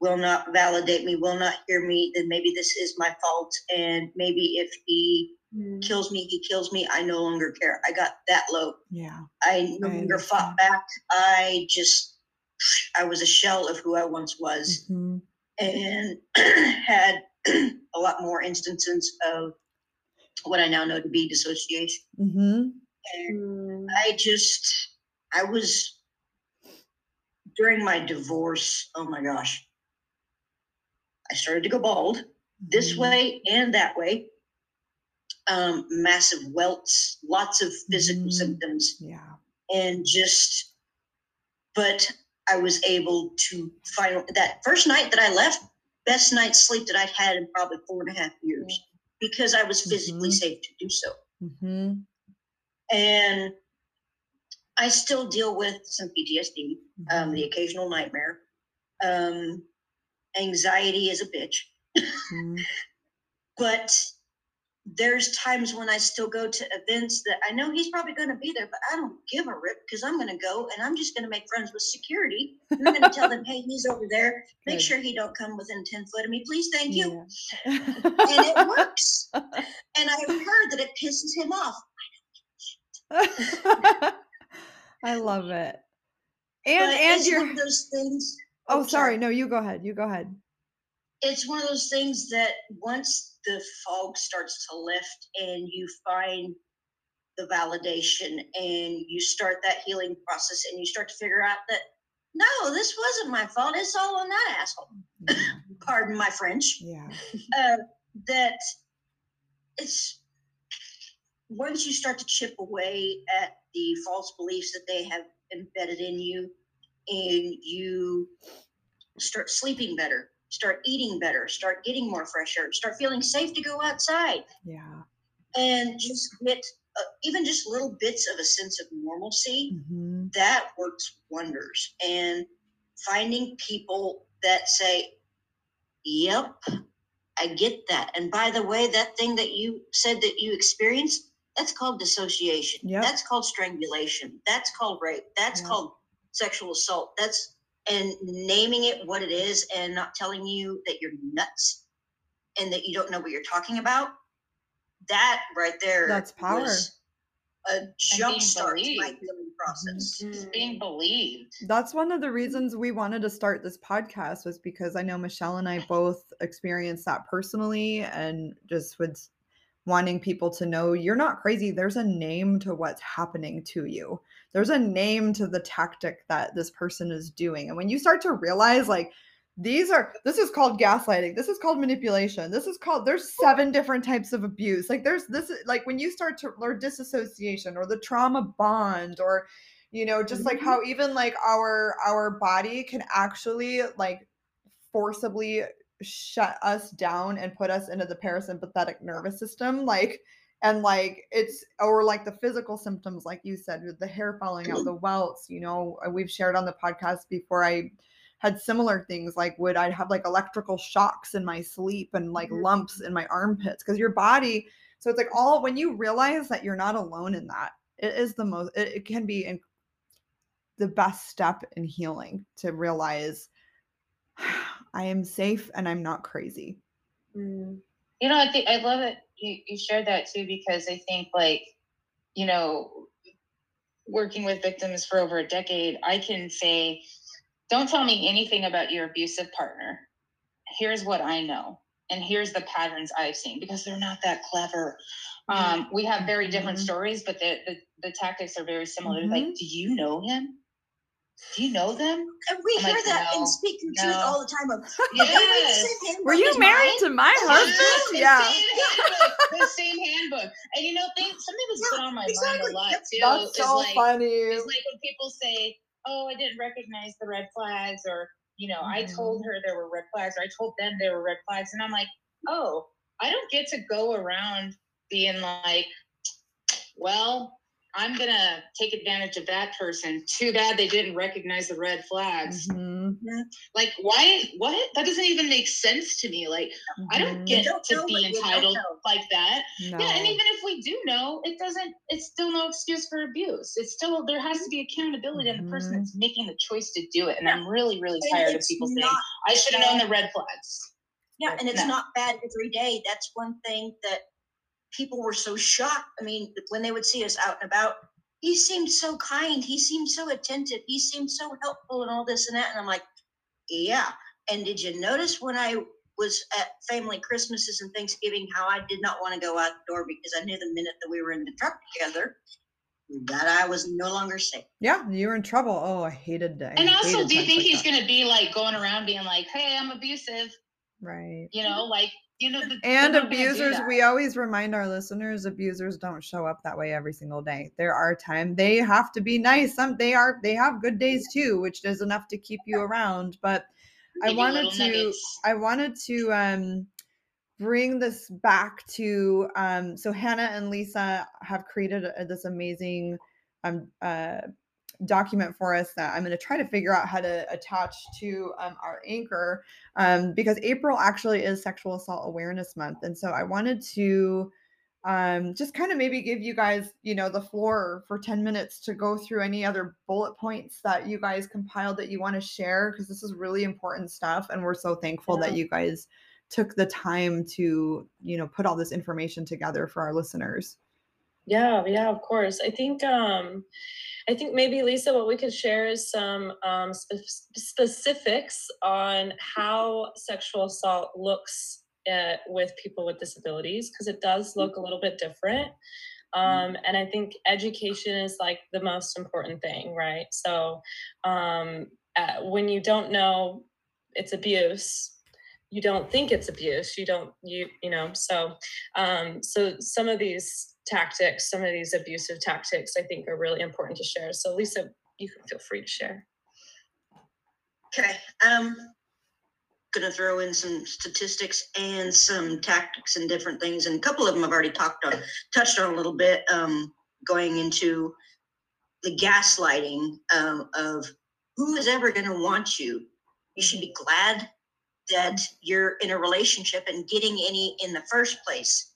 S4: will not validate me, will not hear me, then maybe this is my fault. And maybe if he kills me, he kills me. I no longer care. I got that low.
S2: Yeah.
S4: I no
S2: I
S4: longer fought back. I just, I was a shell of who I once was
S2: Mhm.
S4: And [clears throat] had [clears throat] a lot more instances of what I now know to be dissociation.
S2: Mhm.
S4: And I just, I was during my divorce. Oh my gosh. I started to go bald this
S2: Mhm.
S4: way and that way. Um, massive welts, lots of physical
S2: Mhm.
S4: symptoms,
S2: Yeah.
S4: and just, but I was able to finally, that first night that I left, best night's sleep that I'd had in probably four and a half years because I was physically
S2: Mhm.
S4: safe to do so.
S2: Mhm.
S4: And I still deal with some PTSD, um,
S2: Mhm.
S4: the occasional nightmare. Um, anxiety is a bitch,
S2: Mhm. [laughs]
S4: but there's times when I still go to events that I know he's probably going to be there, but I don't give a rip because I'm going to go and I'm just going to make friends with security. And I'm going to tell them, hey, he's over there. Make
S2: Good.
S4: sure he don't come within 10 foot of me. Please, thank you.
S2: Yeah. [laughs]
S4: And it works. And I've heard that it pisses him off. [laughs]
S2: I love it. And
S4: but
S2: and
S4: it's
S2: you're
S4: one of those things.
S2: Oh, sorry. No, you go ahead. You go ahead.
S4: it's one of those things that once the fog starts to lift and you find the validation and you start that healing process and you start to figure out that no, this wasn't my fault. It's all on that asshole.
S2: Yeah.
S4: Pardon my French.
S2: Yeah.
S4: Uh, that it's once you start to chip away at the false beliefs that they have embedded in you and you start sleeping better start eating better start getting more fresh air start feeling safe to go outside
S2: Yeah.
S4: and just get uh, even just little bits of a sense of normalcy
S2: Mhm.
S4: that works wonders and finding people that say yep i get that and by the way that thing that you said that you experienced that's called dissociation
S2: Yep.
S4: that's called strangulation that's called rape that's
S2: Yep.
S4: called sexual assault that's and naming it what it is and not telling you that you're nuts and that you don't know what you're talking about that right there
S2: That's power.
S4: was a jump start to my
S1: believed.
S4: healing process mm-hmm.
S1: Just being mm-hmm. believed.
S2: That's one of the reasons we wanted to start this podcast was because I know Michelle and I [laughs] both experienced that personally and just was wanting people to know you're not crazy. There's a name to what's happening to you. There's a name to the tactic that this person is doing. And when you start to realize like these are this is called gaslighting. This is called manipulation. This is called there's seven different types of abuse. Like there's this like when you start to learn disassociation or the trauma bond or you know just like mm-hmm. how even like our our body can actually like forcibly shut us down and put us into the parasympathetic nervous system like and like it's or like the physical symptoms like you said with the hair falling out the [clears throat] welts you know uh, we've shared on the podcast before i had similar things like would i have like electrical shocks in my sleep and like lumps in my armpits because your body So it's like all when you realize that you're not alone in that, it is the most, it, it can be in, the best step in healing to realize [sighs] I am safe and I'm not crazy.
S1: Mm. You know, I think I love it. You, you shared that too, because I think like, you know, working with victims for over a decade, I can say, don't tell me anything about your abusive partner. Here's what I know. And here's the patterns I've seen because they're not that clever. Um, we have very different mm-hmm. stories, but the, the, the, tactics are very similar. Mm-hmm. Like, do you know him? Do you know them?
S4: And we I'm hear like, that no, in speaking no. truth all the time. [laughs] Of,
S2: yes. Were you married mine? to my husband?
S1: Yeah. The same, handbook, [laughs] the same handbook. And you know, things something that's yeah, been on my exactly. mind a lot too.
S2: That's so
S1: like,
S2: funny.
S1: It's like when people say, "Oh, I didn't recognize the red flags," or you know, mm-hmm. I told her there were red flags, or I told them there were red flags, and I'm like, "Oh, I don't get to go around being like." Well, I'm gonna take advantage of that person. Too bad they didn't recognize the red flags. Mm-hmm. Like, why? What? That doesn't even make sense to me. Like, mm-hmm. I don't mm-hmm. get don't to be entitled like that. No. Yeah, and even if we do know, it doesn't. It's still no excuse for abuse. It's still there has to be accountability mm-hmm. on the person that's mm-hmm. making the choice to do it. And yeah. I'm really, really tired of people saying, "I should have known the red flags."
S4: Yeah, and it's no. not bad every day. That's one thing that people were so shocked. I mean, when they would see us out and about, he seemed so kind. He seemed so attentive. He seemed so helpful and all this and that. And I'm like, yeah. And did you notice when I was at family Christmases and Thanksgiving how I did not want to go out the door because I knew the minute that we were in the truck together that I was no longer safe.
S2: Yeah, you were in trouble. Oh, I hated that.
S1: And also, do you think like he's going to be like going around being like, "Hey, I'm abusive,"
S2: right?
S1: You know, like you know,
S2: the, and abusers, we always remind our listeners, abusers don't show up that way every single day. There are times they have to be nice. Some they are they have good days too, which is enough to keep you around. But I wanted to nuggets. I wanted to um bring this back to um so Hannah and Lisa have created a, this amazing um uh document for us that I'm going to try to figure out how to attach to um, our anchor um, because April actually is Sexual Assault Awareness Month. And so I wanted to um, just kind of maybe give you guys, you know, the floor for 10 minutes to go through any other bullet points that you guys compiled that you want to share because this is really important stuff. And we're so thankful yeah. that you guys took the time to, you know, put all this information together for our listeners.
S3: Yeah, yeah, of course. I think um I think maybe Lisa, what we could share is some um, spe- specifics on how sexual assault looks at, with people with disabilities because it does look a little bit different. Um, and I think education is like the most important thing, right? So um, uh, when you don't know it's abuse, you don't think it's abuse. You don't you you know. So um, so some of these tactics, some of these abusive tactics, I think are really important to share. So, Lisa, you can feel free to share.
S4: Okay. Um, going to throw in some statistics and some tactics and different things, and a couple of them I've already talked on, touched on a little bit. Um, going into the gaslighting um, of who is ever going to want you. You should be glad that you're in a relationship and getting any in the first place.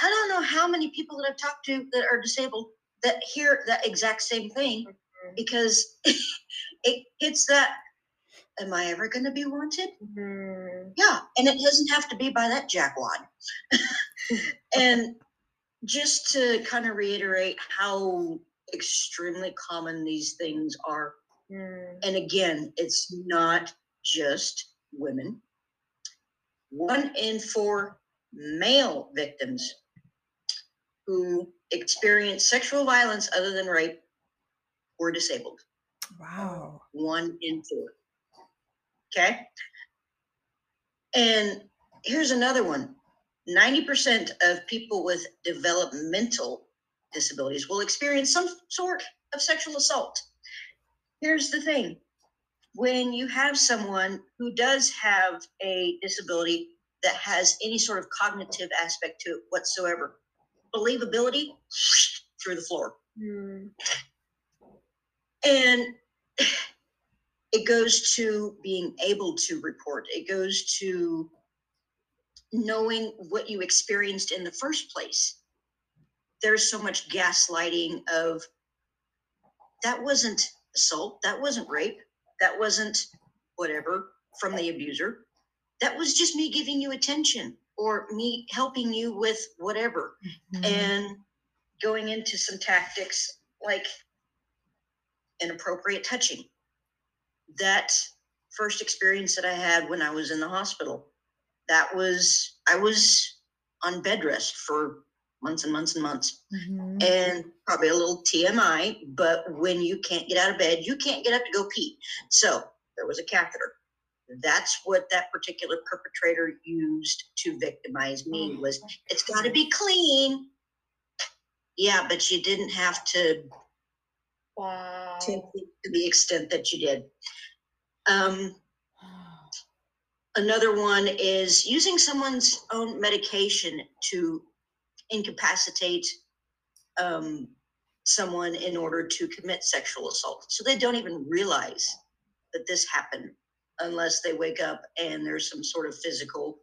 S4: I don't know how many people that I've talked to that are disabled that hear that exact same thing mm-hmm. because [laughs] it hits that am I ever going to be wanted? Mm-hmm. Yeah, and it doesn't have to be by that jackwad. [laughs] and just to kind of reiterate how extremely common these things are. Mm. And again, it's not just women. One in four male victims who experienced sexual violence other than rape were disabled.
S2: Wow.
S4: One in four. Okay. And here's another one 90% of people with developmental disabilities will experience some sort of sexual assault. Here's the thing when you have someone who does have a disability that has any sort of cognitive aspect to it whatsoever, believability through the floor. Mm. And it goes to being able to report, it goes to knowing what you experienced in the first place. There's so much gaslighting of that wasn't assault, that wasn't rape, that wasn't whatever from the abuser. That was just me giving you attention or me helping you with whatever.
S2: Mhm.
S4: And going into some tactics like inappropriate touching. That first experience that I had when I was in the hospital, that was, I was on bed rest for months and months and months
S2: Mhm.
S4: and probably a little TMI, but when you can't get out of bed, you can't get up to go pee. So there was a catheter. That's what that particular perpetrator used to victimize me was it's got to be clean. Yeah, but you didn't have to
S3: Wow.
S4: to, to the extent that you did. Um, another one is using someone's own medication to incapacitate um, someone in order to commit sexual assault. So they don't even realize that this happened unless they wake up and there's some sort of physical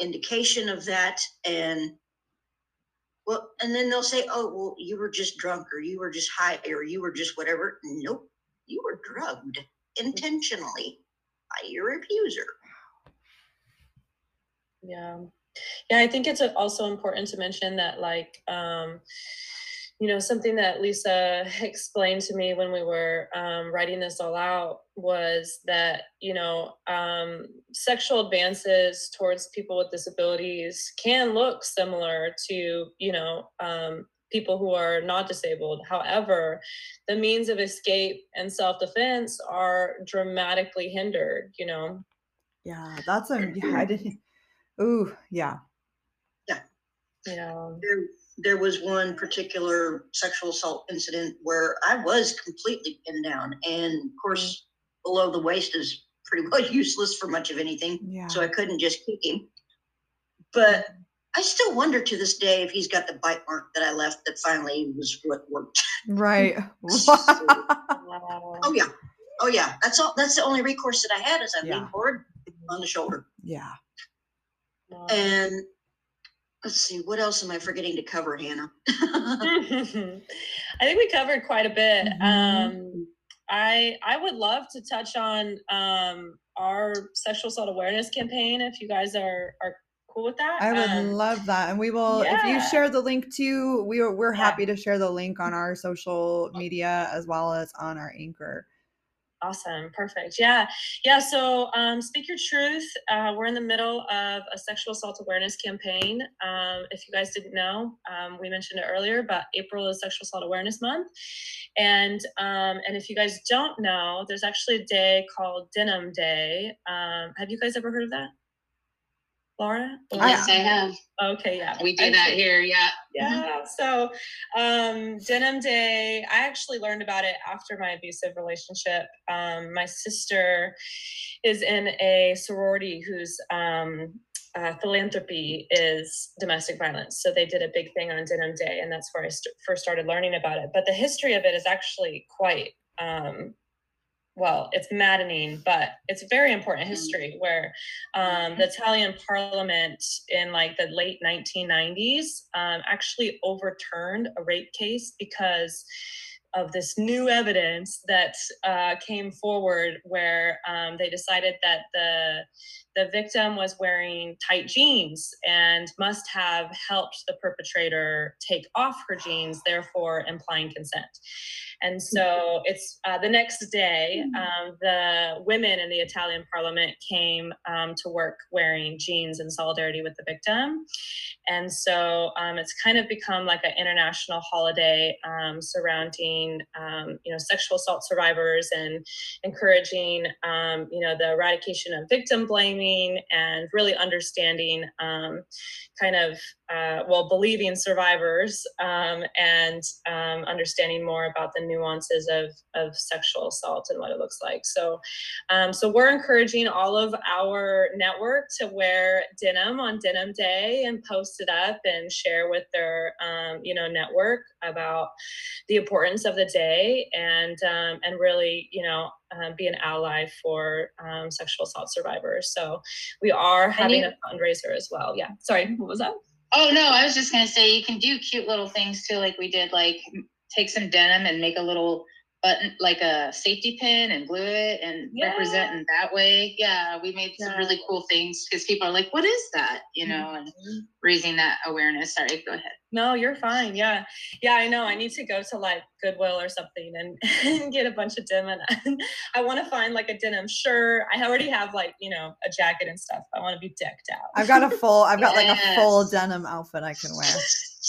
S4: indication of that. And well, and then they'll say, oh, well, you were just drunk or you were just high or you were just whatever. Nope, you were drugged intentionally by your abuser.
S3: Yeah. Yeah, I think it's also important to mention that, like, um, you know, something that Lisa [laughs] explained to me when we were um, writing this all out was that, you know, um, sexual advances towards people with disabilities can look similar to, you know, um, people who are not disabled. However, the means of escape and self defense are dramatically hindered, you know.
S2: Yeah, that's a yeah, I [clears throat] didn't ooh, yeah. yeah.
S3: You know,
S4: There, there was one particular sexual assault incident where I was completely pinned down. And of course, below the waist is pretty [laughs] well useless for much of anything.
S2: Yeah.
S4: So I couldn't just kick him. But I still wonder to this day if he's got the bite mark that I left that finally was what worked.
S2: Right. [laughs] [laughs]
S3: wow.
S4: Oh yeah. Oh yeah. That's all that's the only recourse that I had as I
S2: Yeah.
S4: leaned forward on the shoulder.
S2: yeah.
S4: And let's see, what else am I forgetting to cover, Hannah? [laughs] [laughs]
S3: I think we covered quite a bit.
S2: Mhm.
S3: Um, I I would love to touch on um, our sexual assault awareness campaign if you guys are are cool with that.
S2: I would
S3: Um,
S2: love that. And we will if you share the link too, we are we're
S3: Yeah.
S2: happy to share the link on our social media as well as on our anchor.
S3: Awesome. Perfect. Yeah. Yeah. So, um, Speak Your Truth. Uh, we're in the middle of a sexual assault awareness campaign. Um, if you guys didn't know, um, we mentioned it earlier, but April is Sexual Assault Awareness Month. And um, and if you guys don't know, there's actually a day called Denim Day. Um, have you guys ever heard of that? Laura?
S5: Yes, I have.
S3: Okay. Yeah.
S5: We do that here. Yeah.
S3: yeah. So, um, Denim Day, I actually learned about it after my abusive relationship. Um, my sister is in a sorority whose um, uh, philanthropy is domestic violence. So they did a big thing on Denim Day, and that's where I st- first started learning about it. But the history of it is actually quite. Um, well, it's maddening, but it's very important history where um, the Italian parliament in like the late 1990s um, actually overturned a rape case because of this new evidence that uh, came forward where um, they decided that the the victim was wearing tight jeans and must have helped the perpetrator take off her jeans, therefore implying consent. And so it's uh, the next day, um, the women in the Italian parliament came um, to work wearing jeans in solidarity with the victim. And so um, it's kind of become like an international holiday um, surrounding, um, you know, sexual assault survivors and encouraging, um, you know, the eradication of victim blaming and really understanding um, kind of, uh, well, believing survivors um, and um, understanding more about the nuances of, of sexual assault and what it looks like. So, um, so we're encouraging all of our network to wear denim on Denim Day and post it up and share with their, um, you know, network about the importance of the day and um, and really you know um, be an ally for um, sexual assault survivors. So we are having you, a fundraiser as well. Yeah. Sorry what was that?
S1: Oh no i was just going to say you can do cute little things too like we did like take some denim and make a little button like a safety pin and glue it and yeah. represent in that way. Yeah, we made some yeah. really cool things because people are like, "What is that?" You know, mm-hmm. and raising that awareness. Sorry, go ahead.
S3: No, you're fine. Yeah, yeah, I know. I need to go to like Goodwill or something and, [laughs] and get a bunch of denim. And I want to find like a denim shirt. I already have like you know a jacket and stuff. I want to be decked out.
S2: I've got a full. I've got yes. like a full [laughs] denim outfit I can wear.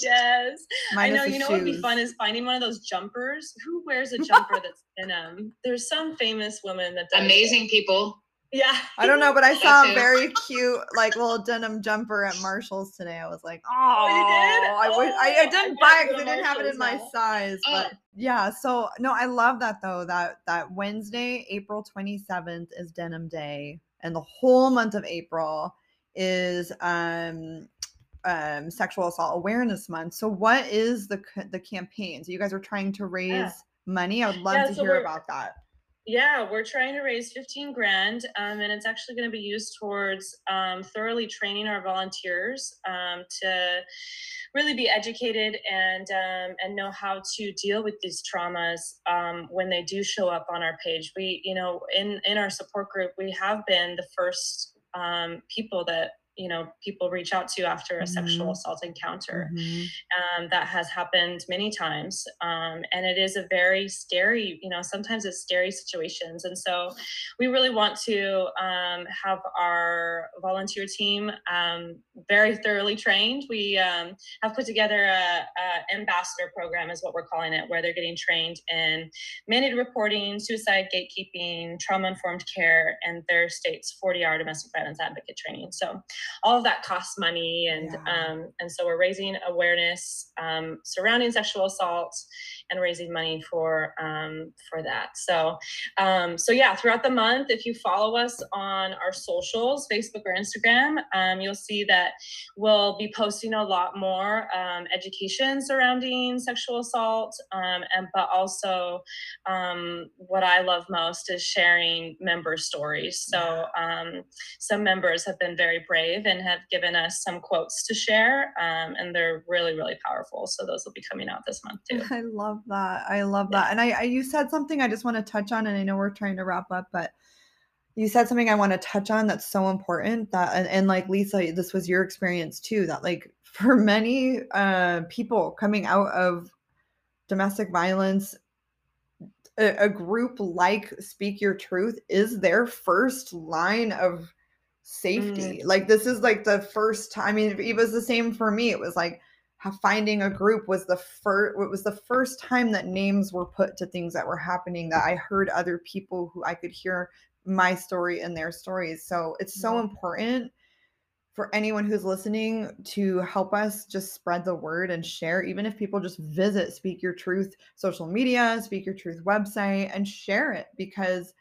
S3: Yes. I know. You know what would be fun is finding one of those jumpers. Who wears a [laughs] jumper that's in um? There's some famous woman that
S1: does amazing it. people.
S3: Yeah.
S2: I don't know, but I [laughs] saw a very cute like little denim jumper at Marshalls today. I was like, oh, oh I wish I, I didn't buy it because I didn't have it in my size. Oh. But yeah, so no, I love that though. That that Wednesday, April 27th is denim day, and the whole month of April is um um, sexual assault awareness month. So, what is the the campaign? So, you guys are trying to raise yeah. money. I would love yeah, to so hear about that.
S3: Yeah, we're trying to raise 15 grand, um, and it's actually going to be used towards um, thoroughly training our volunteers um, to really be educated and um, and know how to deal with these traumas um, when they do show up on our page. We, you know, in in our support group, we have been the first um, people that you know people reach out to after a mm-hmm. sexual assault encounter. Mm-hmm. um, that has happened many times. Um, and it is a very scary you know sometimes it's scary situations. And so we really want to um, have our volunteer team um, very thoroughly trained. We um, have put together a, a, ambassador program is what we're calling it where they're getting trained in mandated reporting suicide gatekeeping trauma informed care and their state's 40 hour domestic violence advocate training. So all of that costs money and yeah. um, and so we're raising awareness um, surrounding sexual assault and raising money for um, for that so um, so yeah throughout the month if you follow us on our socials facebook or instagram um, you'll see that we'll be posting a lot more um, education surrounding sexual assault and but also what i love most is sharing member stories so some members have been very brave and have given us some quotes to share. Um, and they're really, really powerful. So those will be coming out this month too. [laughs]
S2: I love that. I love that. And I, I, you said something I just want to touch on, and I know we're trying to wrap up, but you said something I want to touch on that's so important that, and, and like Lisa, this was your experience too, that like [laughs] for many uh, people coming out of domestic violence a, a, group like Speak Your Truth is their first line of safety. Mm. Like this is like the first time. I mean, it was the same for me. It was like finding a group was the first. It was the first time that names were put to things that were happening. That I heard other people who I could hear my story and their stories. So it's so mm. important for anyone who's listening to help us just spread the word and share even if people just visit speak your truth social media speak your truth website and share it because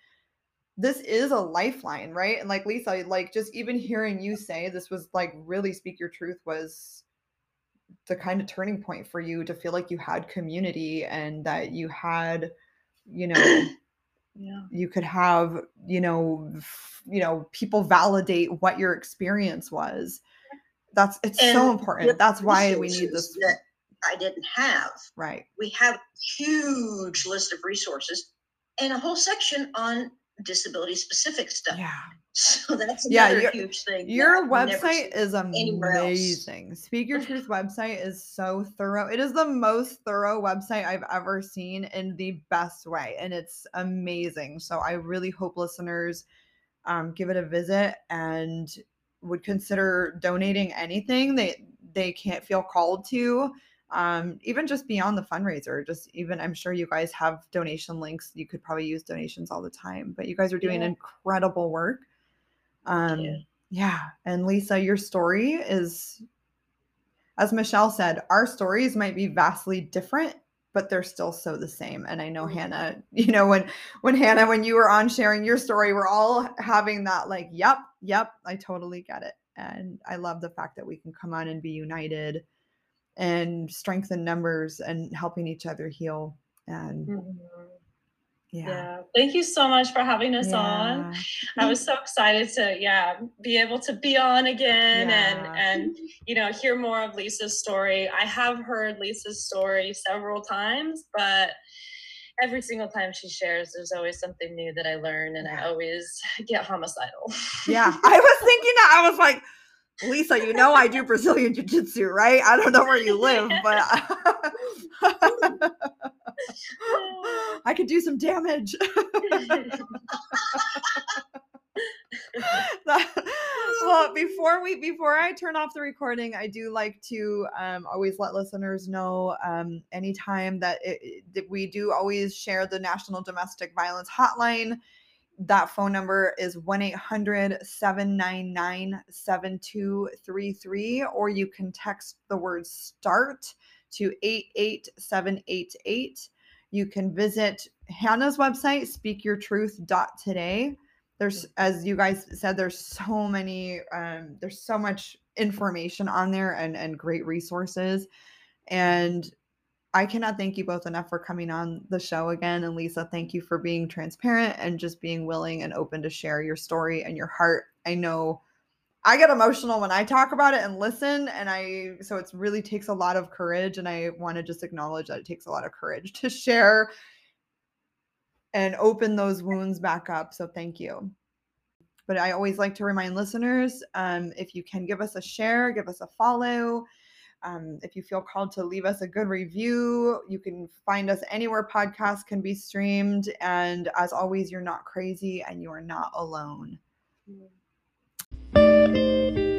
S2: this is a lifeline, right? And like Lisa, like just even hearing you say this was like really speak your truth was the kind of turning point for you to feel like you had community and that you had, you know, [clears throat] yeah. you could have, you know, f- you know, people validate what your experience was. That's it's and so important. That's why we need this.
S4: That I didn't have.
S2: Right.
S4: We have huge list of resources and a whole section on disability specific stuff.
S2: Yeah. [laughs]
S4: So that's another yeah, huge thing.
S2: Your website is amazing. Speak Your Truth [laughs] website is so thorough. It is the most thorough website I've ever seen in the best way. And it's amazing. So I really hope listeners um, give it a visit and would consider donating anything they they can't feel called to um, even just beyond the fundraiser, just even I'm sure you guys have donation links. You could probably use donations all the time, but you guys are doing yeah. incredible work. Um, yeah. yeah. And Lisa, your story is, as Michelle said, our stories might be vastly different, but they're still so the same. And I know mm-hmm. Hannah, [laughs] you know, when when Hannah, when you were on sharing your story, we're all having that like, yep, yep, I totally get it. And I love the fact that we can come on and be united and strength in numbers and helping each other heal and
S3: Mhm.
S2: yeah,
S3: Yeah. Thank you so much for having us on. I was so excited to yeah be able to be on again
S2: Yeah.
S3: and and you know hear more of Lisa's story. I have heard Lisa's story several times, but every single time she shares, there's always something new that I learn, and I always get homicidal.
S2: yeah [laughs] i was thinking that i was like lisa you know i do brazilian jiu-jitsu right? I don't know where you [laughs] live but [laughs] i could do some damage. [laughs] Well before we before i turn off the recording i do like to um, always let listeners know um, anytime that, it- that we do always share the national domestic violence hotline that phone number is 1-800-799-7233 or you can text the word start to 88788 you can visit hannah's website speakyourtruth.today there's as you guys said there's so many um, there's so much information on there and and great resources. And i cannot thank you both enough for coming on the show again and lisa thank you for being transparent and just being willing and open to share your story and your heart i know i get emotional when i talk about it and listen and i so it's really takes a lot of courage and i want to just acknowledge that it takes a lot of courage to [laughs] share and open those wounds back up. So thank you. But I always like to remind listeners um, if you can give us a share, give us a follow. Um, if you feel called to leave us a good review, you can find us anywhere podcasts can be streamed. And as always, you're not crazy and you are not alone.
S3: Mm.